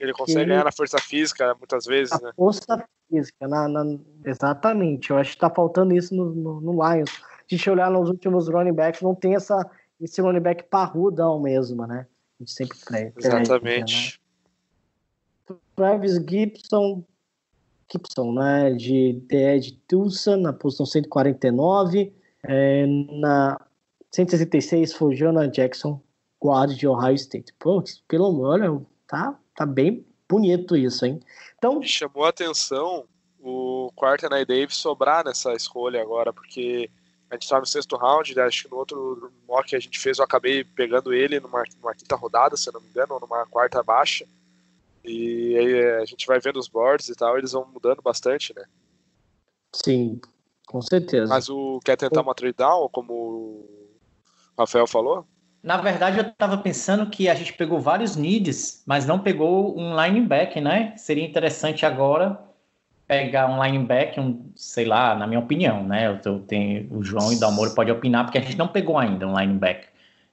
Ele consegue ele, ganhar na força física muitas vezes, né? Força física, na, na, exatamente. Eu acho que tá faltando isso no, no, no Lions. A gente olhar nos últimos running backs, não tem essa, esse running back parrudão mesmo, né? A gente sempre prega. Exatamente. Né? Travis Gibson, Gibson, né? De DE de Tulsa, na posição 149. É, na 166 foi Jonah Jackson, guarda de Ohio State. Pô, pelo olha, tá, tá bem bonito isso, hein? Então. Me chamou a atenção o Quarternight Davis sobrar nessa escolha agora, porque a gente tá no sexto round, né? acho que no outro mock que a gente fez eu acabei pegando ele numa, numa quinta rodada, se eu não me engano, ou numa quarta baixa. E aí é, a gente vai vendo os boards e tal, eles vão mudando bastante, né? Sim, com certeza. Mas o quer tentar uma trade down, como o Rafael falou? Na verdade, eu estava pensando que a gente pegou vários needs, mas não pegou um linebacker, né? Seria interessante agora pegar um linebacker, um, sei lá, na minha opinião, né? Eu, tenho, o João e o Dalmoro pode opinar, porque a gente não pegou ainda um linebacker.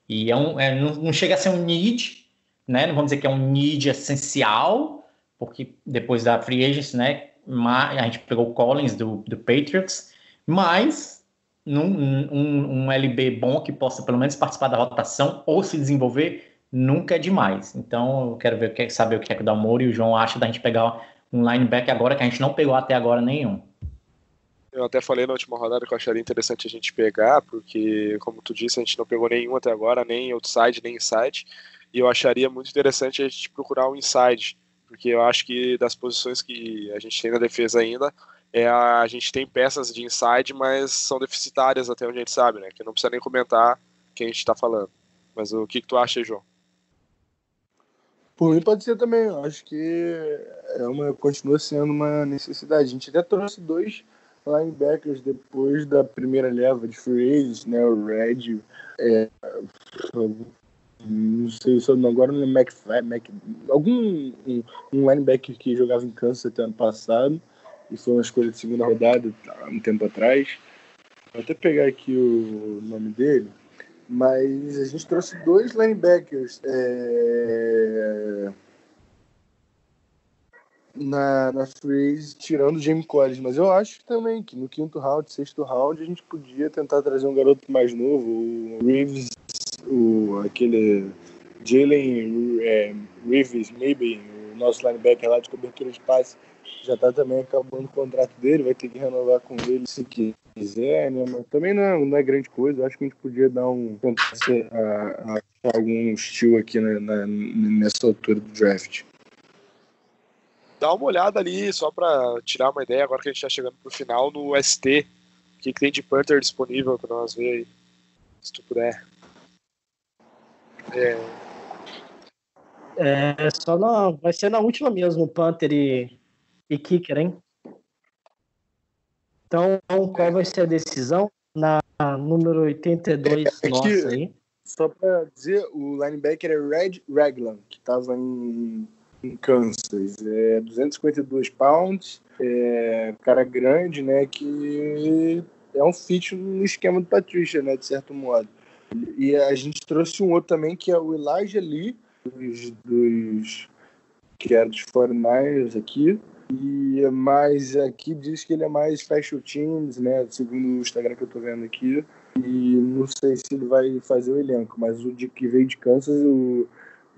E é um, é, não, não, chega a ser um need, né? Não vamos dizer que é um need essencial, porque depois da free agency, né? A gente pegou o Collins do, do Patriots, mas num, um, um LB bom que possa pelo menos participar da rotação ou se desenvolver nunca é demais. Então eu quero ver, saber o que é que o Dalmoro e o João acham da gente pegar um linebacker agora que a gente não pegou até agora nenhum. Eu até falei na última rodada que eu acharia interessante a gente pegar, porque, como tu disse, a gente não pegou nenhum até agora, nem outside, nem inside. E eu acharia muito interessante a gente procurar um inside, porque eu acho que das posições que a gente tem na defesa ainda, é a, a gente tem peças de inside, mas são deficitárias até onde a gente sabe, né? Que não precisa nem comentar quem a gente está falando. Mas o que, que tu acha João? Por mim pode ser também. Eu acho que é uma, continua sendo uma necessidade. A gente até trouxe dois linebackers depois da primeira leva de free agents, né? O Red, é, não sei se agora não é McFly, Mac, algum um, um, linebacker que jogava em Kansas até ano passado e foi uma escolha de segunda rodada um tempo atrás. Vou até pegar aqui o nome dele, mas a gente trouxe dois linebackers. É na, na Freeze, tirando o Jamie Collins, mas eu acho também que no quinto round, sexto round, a gente podia tentar trazer um garoto mais novo, o Reeves, o, aquele Jalen é, Reeves, maybe, o nosso linebacker lá de cobertura de passe, já tá também acabando o contrato dele, vai ter que renovar com ele se quiser, né? Mas também não é, não é grande coisa, acho que a gente podia dar um. a, a, algum estilo aqui na, na, nessa altura do draft dá uma olhada ali, só para tirar uma ideia, agora que a gente está chegando pro final, no ST. O que, que tem de Panther disponível para nós ver aí, se tu puder. É, é só na, vai ser na última mesmo, Panther e, e Kicker, hein? Então, qual vai ser a decisão? Na número 82 é, nossa aí. Só para dizer, o linebacker é Red Raglan, que estava em em Kansas. É 252 pounds, é cara grande, né? Que é um fit no esquema do Patrícia, né? De certo modo. E a gente trouxe um outro também que é o Elijah Lee, dos, dos que era dos 49ers aqui. E mais aqui diz que ele é mais special teams, né? Segundo o Instagram que eu tô vendo aqui. E não sei se ele vai fazer o elenco, mas o de que veio de Kansas, o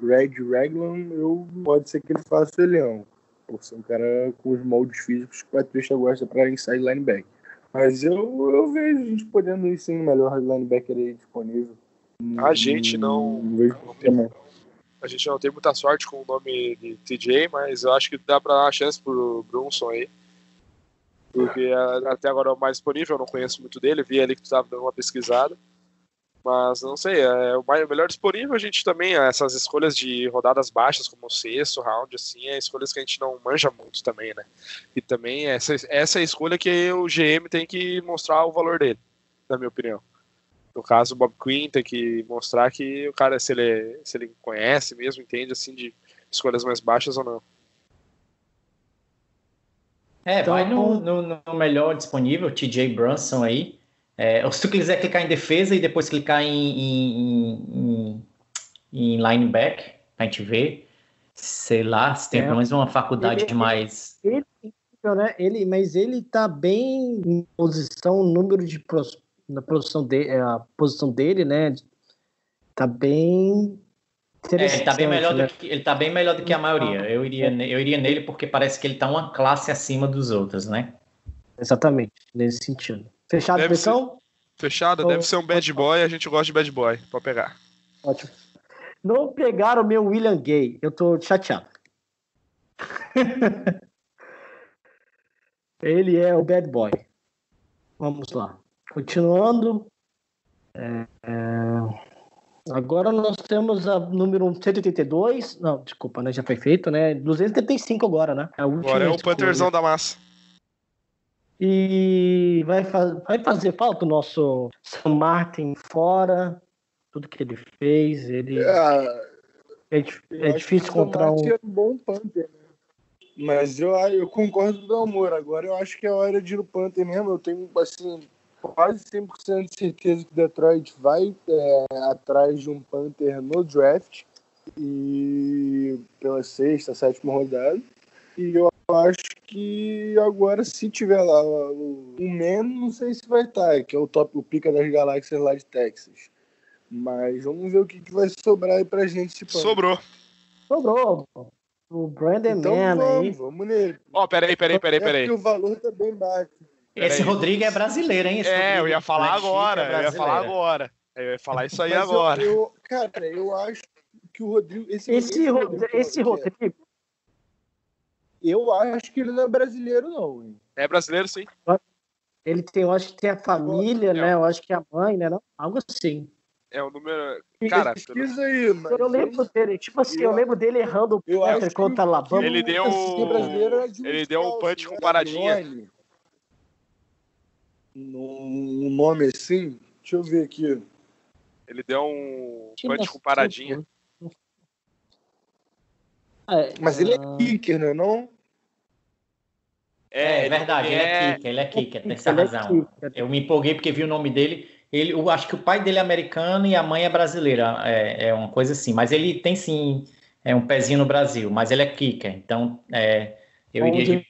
Red Raglan, eu pode ser que ele faça o leão, por ser um cara com os moldes físicos que o Patrícia gosta para inside linebacker. Mas eu, eu vejo a gente podendo ir sim, melhor linebacker aí disponível. A gente não, não, tem, a gente não tem muita sorte com o nome de TJ, mas eu acho que dá para dar uma chance pro Brunson aí. Porque até agora é o mais disponível, eu não conheço muito dele, vi ali que tu estava dando uma pesquisada. Mas não sei, é o, mais, o melhor disponível a gente também, essas escolhas de rodadas baixas, como o sexto round, assim, é escolhas que a gente não manja muito também, né? E também essa, essa é a escolha que o GM tem que mostrar o valor dele, na minha opinião. No caso, o Bob Quinn tem que mostrar que o cara, se ele, se ele conhece mesmo, entende, assim, de escolhas mais baixas ou não. É, vai no, então, no, no melhor disponível, TJ Brunson aí. É, se tu quiser clicar em defesa e depois clicar em, em, em, em linebacker, pra gente ver, sei lá, se tem é. pelo menos uma faculdade ele, mais. Ele, né? ele, mas ele tá bem em posição, número de pros, na posição dele, é, a posição dele, né? Tá bem é, ele tá bem melhor né? do que ele tá bem melhor do que a maioria. Eu iria, eu iria nele porque parece que ele tá uma classe acima dos outros, né? Exatamente, nesse sentido. Fechado, deve ser, Fechado? Ou, deve ser um bad boy, a gente gosta de bad boy. Pode pegar. Ótimo. Não pegaram o meu William Gay. Eu tô chateado. <laughs> Ele é o bad boy. Vamos lá. Continuando. É, é, agora nós temos a número 182. Não, desculpa, né? Já foi feito, né? 275 agora, né? agora é o Pantherzão da massa. E vai, vai fazer falta o nosso Sam Martin fora, tudo que ele fez. Ele, é, é, é difícil encontrar um. É um bom Panther, né? Mas eu, eu concordo com o amor. Agora eu acho que é hora de ir no Panther mesmo. Eu tenho, assim, quase 100% de certeza que Detroit vai é, atrás de um Panther no draft e pela sexta, sétima rodada. E eu acho que agora, se tiver lá o, o Men, não sei se vai estar, que é o top, o pica das galáxias lá de Texas. Mas vamos ver o que, que vai sobrar aí pra gente. Tipo, Sobrou. Sobrou. O Brandon então, Man vamos, aí. Vamos nele. Ó, oh, peraí, peraí, peraí, peraí. É o valor tá bem baixo. Esse Rodrigo é brasileiro, hein? Esse é, Rodrigo eu ia falar agora, é eu ia falar agora. Eu ia falar isso aí Mas eu- agora. Eu, cara, eu acho que o Rodrigo. Esse, Esse, Rodrigo, esse que- Rodrigo, Eu acho que ele não é brasileiro, não. hein? É brasileiro, sim. ele tem, eu acho que tem a família, né? Eu acho que é a mãe, né? Não? Algo assim. É o número. Cara, Pesquisa aí, mas. Eu lembro dele, tipo assim, eu lembro dele errando o Eu pênalti acho que- contra a Alabama. Ele deu um- de ele deu um punch com né? paradinha. Um nome assim. Deixa eu ver aqui. ele deu um punch com paradinha. É, Mas ele é ah, kicker, né? Não? É, é ele- verdade, ele é kicker, ele é kicker, tem essa ele é razão. kicker. Eu me empolguei porque vi o nome dele. Ele, eu acho que o pai dele é americano e a mãe é brasileira. É, é uma coisa assim. Mas ele tem sim é um pezinho no Brasil, mas ele é kicker. Então, é, eu iria de.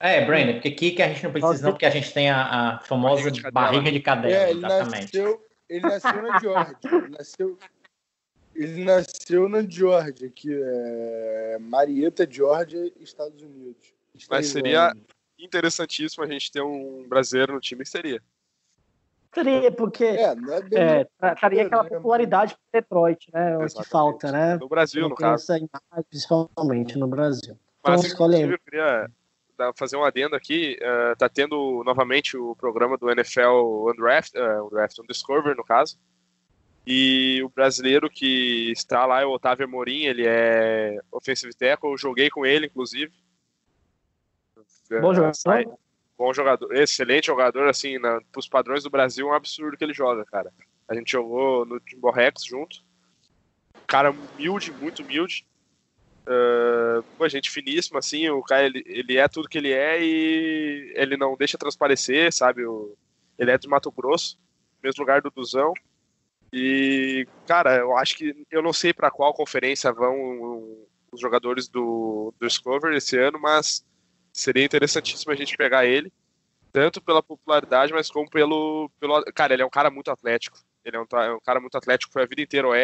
É, Brandon, porque kicker a gente não precisa, não, porque a gente tem a, a famosa Barriga de cadela. barriga de cadela. É, ele exatamente. nasceu, ele nasceu na Georgia. Ele nasceu, ele nasceu na Georgia, que é Marietta, Georgia, Estados Unidos. Mas seria- Interessantíssimo a gente ter um brasileiro no time, seria. Seria, porque É, não é bem. é, estaria aquela popularidade para Detroit, né? O que falta, né? No Brasil, Não no caso. imagem, principalmente no Brasil. Mas, Então, escolhe aí. inclusive, eu queria dar- fazer um adendo aqui. eh, tá tendo novamente o programa do NFL Undraft, uh, Undraft Undiscover, no caso. E o brasileiro que está lá é o Otávio Amorim, ele é offensive tackle, eu joguei com ele, inclusive. Bom Eh, jogador. bom jogador, excelente jogador, assim, na, pros padrões do Brasil, é um absurdo que ele joga, cara. A gente jogou no Timber Rex junto. Cara humilde, muito humilde. Uh, pô, gente finíssima, assim, o cara, ele, ele é tudo que ele é e ele não deixa transparecer, sabe? O, ele é de Mato Grosso, mesmo lugar do Duzão. E, cara, eu acho que, eu não sei para qual conferência vão os jogadores do, do Discovery esse ano, mas seria interessantíssimo a gente pegar ele, tanto pela popularidade, mas como pelo, pelo. Cara, ele é um cara muito atlético. Ele é um, é um cara muito atlético, foi a vida inteira OL.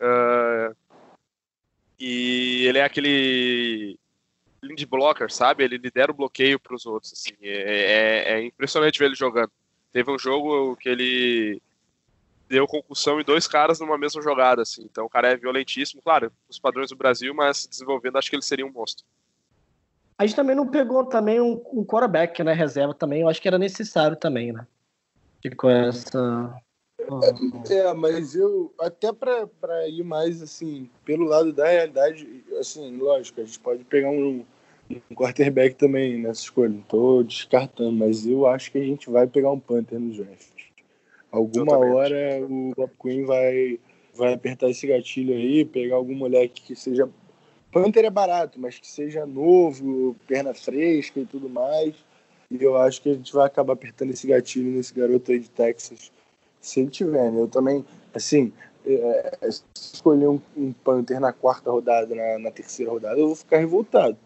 Uh, e ele é aquele lead blocker, sabe? Ele lidera o bloqueio para os outros. Assim. É, é, é impressionante ver ele jogando. Teve um jogo que ele deu concussão em dois caras numa mesma jogada, assim. Então o cara é violentíssimo, claro, os padrões do Brasil, mas desenvolvendo acho que ele seria um monstro. A gente também não pegou também um, um quarterback, né? Reserva também. Eu acho que era necessário também, né? Ficou essa. É, mas eu, até pra ir mais, assim, pelo lado da realidade, assim, lógico, a gente pode pegar um, um quarterback também nessa escolha, não tô descartando, mas eu acho que a gente vai pegar um Panther no draft. Alguma hora o Bob Quinn vai, vai apertar esse gatilho aí, pegar algum moleque que seja. Panther é barato, mas que seja novo, perna fresca e tudo mais. E eu acho que a gente vai acabar apertando esse gatilho nesse garoto aí de Texas se ele tiver, né? Eu também, assim, é, se escolher um, um Panther na quarta rodada, na, na, terceira rodada, eu vou ficar revoltado.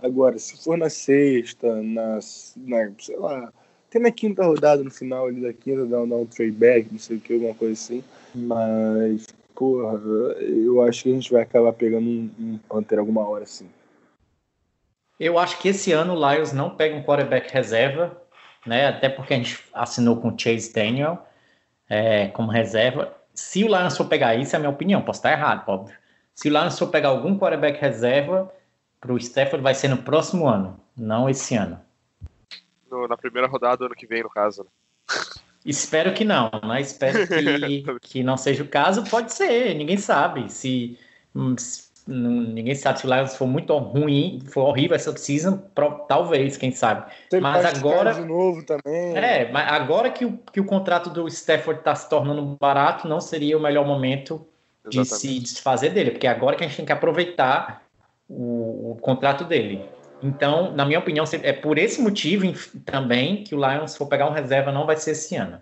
Agora, se for na sexta, na, na sei lá, até na quinta rodada, no final ali da quinta, dar um trade back, não sei o que, alguma coisa assim. Mas, porra, eu acho que a gente vai acabar pegando um, um Panther alguma hora, assim. Eu acho que esse ano o Lions não pega um quarterback reserva, né? Até porque a gente assinou com o Chase Daniel é, como reserva. Se o Lions for pegar isso, é a minha opinião, posso estar errado, óbvio. Se o Lions for pegar algum quarterback reserva, para o Stafford vai ser no próximo ano, não esse ano. No, na primeira rodada do ano que vem, no caso. Né? <laughs> Espero que não, né? Espero que, <laughs> que não seja o caso. Pode ser, ninguém sabe. Se, se ninguém sabe se o Lions for muito ruim, for horrível essa season, talvez, quem sabe. Tem mas agora de novo também. É, mas agora que o, que o contrato do Stafford está se tornando barato, não seria o melhor momento de Exatamente. se desfazer dele, porque agora que a gente tem que aproveitar o, o, contrato dele. Então, na minha opinião, é por esse motivo também que o Lions for pegar um reserva não vai ser esse ano.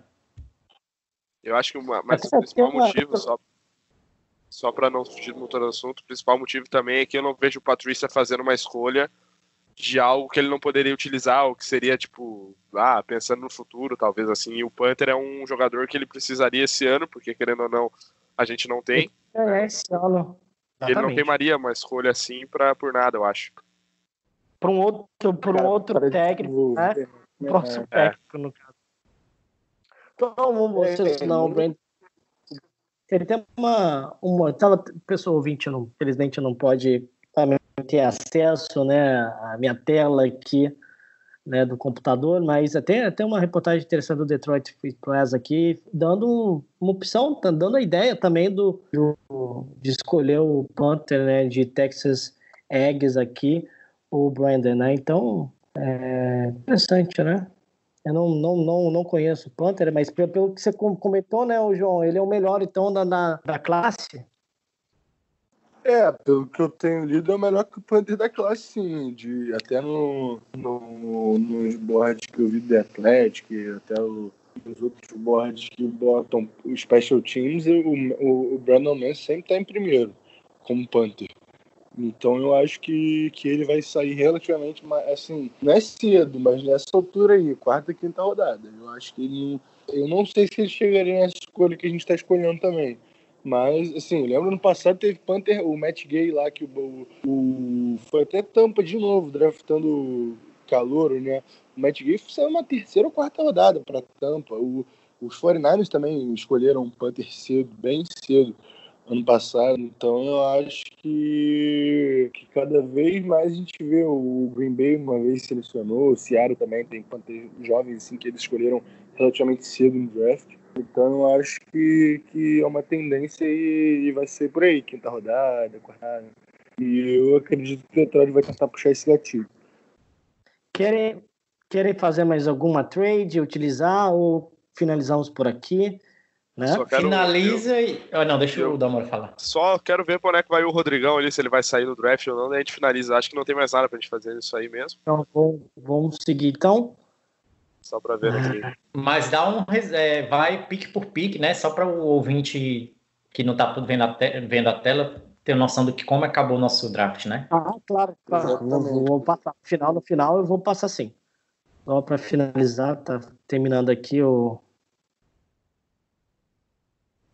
Eu acho que o principal motivo, só, só para não fugir muito do assunto, o principal motivo também é que eu não vejo o Patrícia fazendo uma escolha de algo que ele não poderia utilizar, ou que seria, tipo, ah, pensando no futuro, talvez assim. E o Panther é um jogador que ele precisaria esse ano, porque querendo ou não, a gente não tem. É, esse ano. Exatamente. Ele não temaria uma escolha assim pra, por nada, eu acho. Para um outro, por um outro técnico, né? próximo É. técnico, no caso. Então, vamos É, o é, Brand. Ele tem uma. uma tela, pessoa ouvinte, não, infelizmente, não pode também ter acesso né, à minha tela aqui né, do computador, mas até, até uma reportagem interessante do Detroit Free Press aqui, dando uma opção, tá dando a ideia também do, do- de escolher o Panther né, de Texas Eggs aqui, o Brandon, né? Então, é interessante, né? Eu não, não, não, não conheço o Panther, mas pelo, pelo que você com- comentou, né, o João, ele é o melhor, então, da, da, da classe. É, pelo que eu tenho lido, é o melhor que o Panther da classe, sim. De, até no, no, nos boards que eu vi do Atlético, até o- os outros boards que botam os special teams, o, o, o Brandon Mann sempre está em primeiro, como Panther. Então eu acho que, que ele vai sair relativamente, assim, não é cedo, mas nessa altura aí, quarta, quinta rodada. Eu acho que ele. Eu não sei se ele chegaria nessa escolha que a gente está escolhendo também. Mas, assim, lembra no passado teve Panther, o Matt Gay lá, que o, o- foi até tampa de novo, draftando calouro, né? O Matt Gay saiu uma terceira ou quarta rodada para tampa. O, os 49ers também escolheram um Panther cedo, bem cedo, ano passado. Então eu acho que, que cada vez mais a gente vê o Green Bay uma vez selecionou, o Seattle também tem Panther jovens assim, que eles escolheram relativamente cedo no draft. Então eu acho que, que é uma tendência e, e vai ser por aí, quinta rodada, quarta rodada. E eu acredito que o Detroit vai tentar puxar esse gatilho. Querem, querem fazer mais alguma trade, utilizar ou finalizamos por aqui? Né? Quero- Finaliza e. Ah, não, deixa eu- o Damora falar. Só quero ver pra onde é que vai o Rodrigão ali, se ele vai sair no draft ou não, daí a gente finaliza. Acho que não tem mais nada pra gente fazer isso aí mesmo. Então vamos, vamos seguir então. Só pra ver aqui. Mas dá um. é, vai pique por pique, né? Só para o ouvinte que não tá vendo a, te- vendo a tela ter noção do que como acabou o nosso draft, né? Ah, claro, claro. Exatamente. Vou, vou passar. No final, no final eu vou passar sim. Só para finalizar, tá terminando aqui o.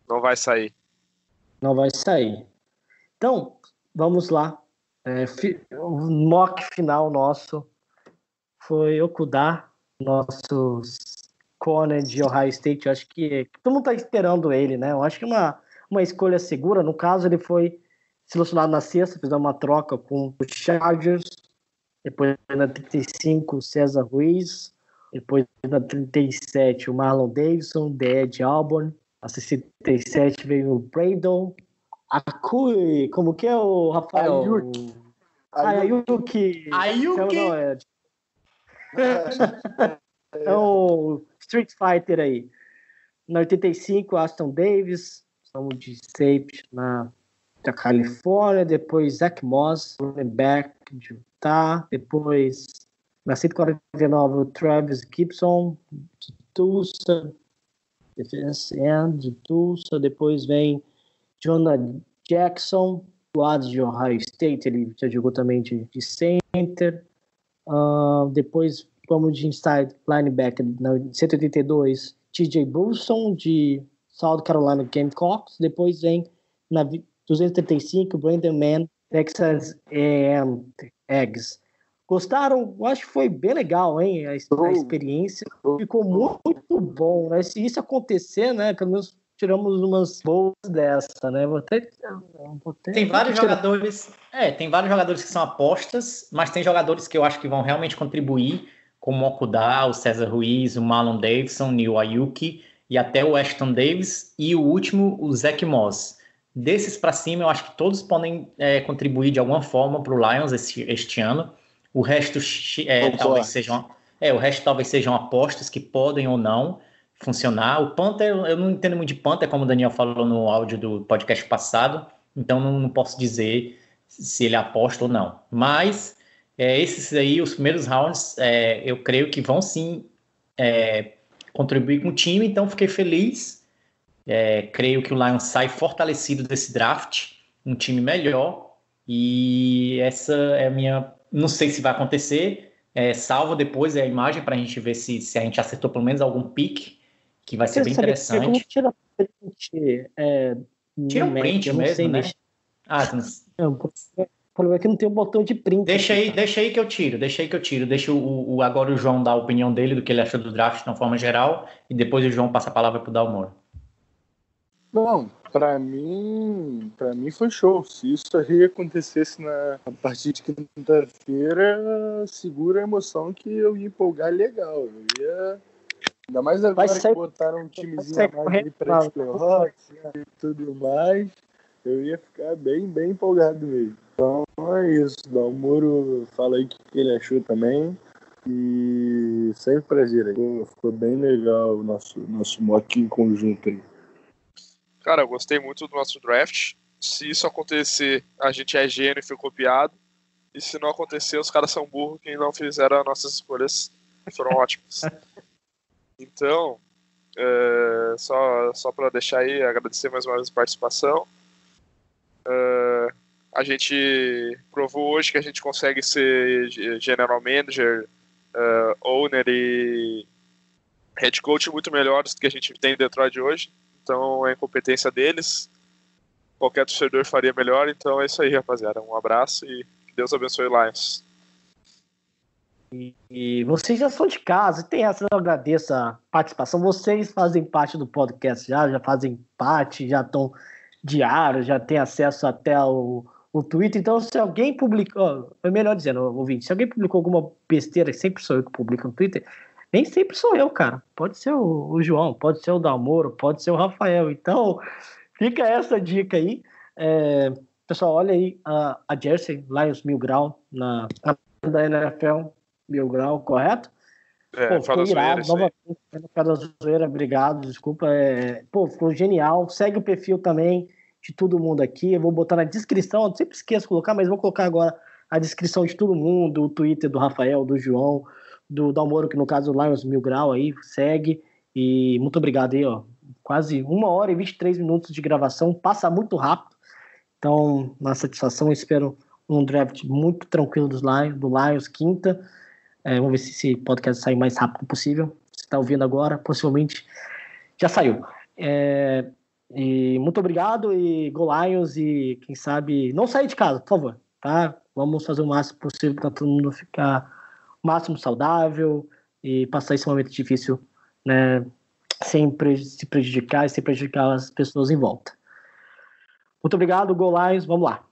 Não vai sair. Não vai sair. Então, vamos lá. É, o mock final nosso foi Okudá, nosso corner de Ohio State. Eu acho que todo mundo está esperando ele, né? Eu acho que uma, uma escolha segura. No caso, ele foi selecionado na sexta, fizeram uma troca com os Chargers. Depois, na 35, o César Ruiz. Depois, na 37, o Marlon Davidson, The Ed Auburn. Na 67 veio o Brandon. Akui, como que é o Rafael? Ayuki. Ah, Ayuki. Ayuki. Não, não, é, <laughs> é o Street Fighter aí. Na 85, Aston Davis, somos de safety na da Califórnia, depois Zach Moss, running back de Utah, depois na 149 o Travis Gibson de Tulsa, defense end Tulsa, depois vem Jonah Jackson, do lado de Ohio State, ele já jogou também de, de center, Uh, depois vamos de inside linebacker na 182, TJ Wilson de South Carolina Gamecocks. Depois vem na vi- 235, Brandon Mann, Texas A&M Eggs. Gostaram? Eu acho que foi bem legal, hein? A, a experiência ficou muito bom, né? Se isso acontecer, né? Pelo menos tiramos umas boas dessa, né? Vou até, vou até- Tem vários tirar- jogadores. É, tem vários jogadores que são apostas, mas tem jogadores que eu acho que vão realmente contribuir, como o Okudá, o César Ruiz, o Marlon Davidson, o Neil Ayuki e até o Ashton Davis e o último, o Zach Moss. Desses para cima, eu acho que todos podem é, contribuir de alguma forma para o Lions esse, este ano. O resto é, talvez sejam, é, o resto talvez sejam apostas que podem ou não funcionar. O Panther, eu não entendo muito de Panther, como o Daniel falou no áudio do podcast passado, então não, não posso dizer se ele aposta ou não. Mas é, esses aí, os primeiros rounds, é, eu creio que vão sim é, contribuir com o time, então fiquei feliz. É, creio que o Lions sai fortalecido desse draft, um time melhor, e essa é a minha. Não sei se vai acontecer, é, salvo depois a imagem para a gente ver se, se a gente acertou pelo menos algum pique, que vai ser bem interessante. Como tira print? É, Tira um print mesmo, né? mexer. Ah, não- porque- problema é que não tem um botão de print. Deixa aí, deixa aí que eu tiro, deixa aí que eu tiro. Deixa o, o, agora o João dar a opinião dele, do que ele achou do draft de uma forma geral, e depois o João passa a palavra pro Dalmor. Não, para mim, para mim foi show. Se isso aí acontecesse na a partir de quinta-feira, segura a emoção que eu ia empolgar legal. Eu ia Ainda mais agora sair, que botaram um timezinho a mais aí para os playoffs e tudo mais. Eu ia ficar bem, bem empolgado mesmo. Então é isso. Dá o Muro fala aí o que ele achou também. E sempre prazer aí. Ficou, ficou bem legal o nosso, nosso mock em conjunto aí. Cara, eu gostei muito do nosso draft. Se isso acontecer, a gente é gênio e foi copiado. E se não acontecer, os caras são burros que não fizeram as nossas escolhas foram <laughs> ótimas. Então, é, só, só para deixar aí, agradecer mais uma vez a participação. É, a gente provou hoje que a gente consegue ser general manager, uh, owner e head coach muito melhores do que a gente tem em Detroit hoje. Então é incompetência deles. Qualquer torcedor faria melhor. Então é isso aí, rapaziada. Um abraço e que Deus abençoe o Lions. E, e vocês já são de casa, tem essa, eu agradeço a participação. Vocês fazem parte do podcast já, já fazem parte, já estão diário, já tem acesso até o, o Twitter. Então, se alguém publicou, melhor dizendo, ouvinte, se alguém publicou alguma besteira, sempre sou eu que publico no Twitter, nem sempre sou eu, cara. Pode ser o, o João, pode ser o Dalmoro, pode ser o Rafael. Então, fica essa dica aí. É, pessoal, olha aí a, a Jersey Lions Mil Grau na, da NFL Mil Grau, correto? É, pô, ficou irado, novamente, da zoeira, obrigado, desculpa. É, pô, ficou genial. Segue o perfil também de todo mundo aqui. Eu vou botar na descrição, eu sempre esqueço de colocar, mas vou colocar agora a descrição de todo mundo, o Twitter do Rafael, do João, do Dalmoro, que no caso o Lions Mil Grau aí, segue. E muito obrigado aí, ó. Quase uma hora e 23 minutos de gravação, passa muito rápido. Então, uma satisfação, espero um draft muito tranquilo dos Lions, do Lions, quinta. É, vamos ver se esse podcast sai mais rápido possível. Você está ouvindo agora, possivelmente já saiu. É, e muito obrigado e Go Lions e quem sabe não sair de casa, por favor, tá? Vamos fazer o máximo possível para todo mundo ficar máximo saudável e passar esse momento difícil, né? Sem se prejudicar e sem prejudicar as pessoas em volta. Muito obrigado, Go Lions, vamos lá.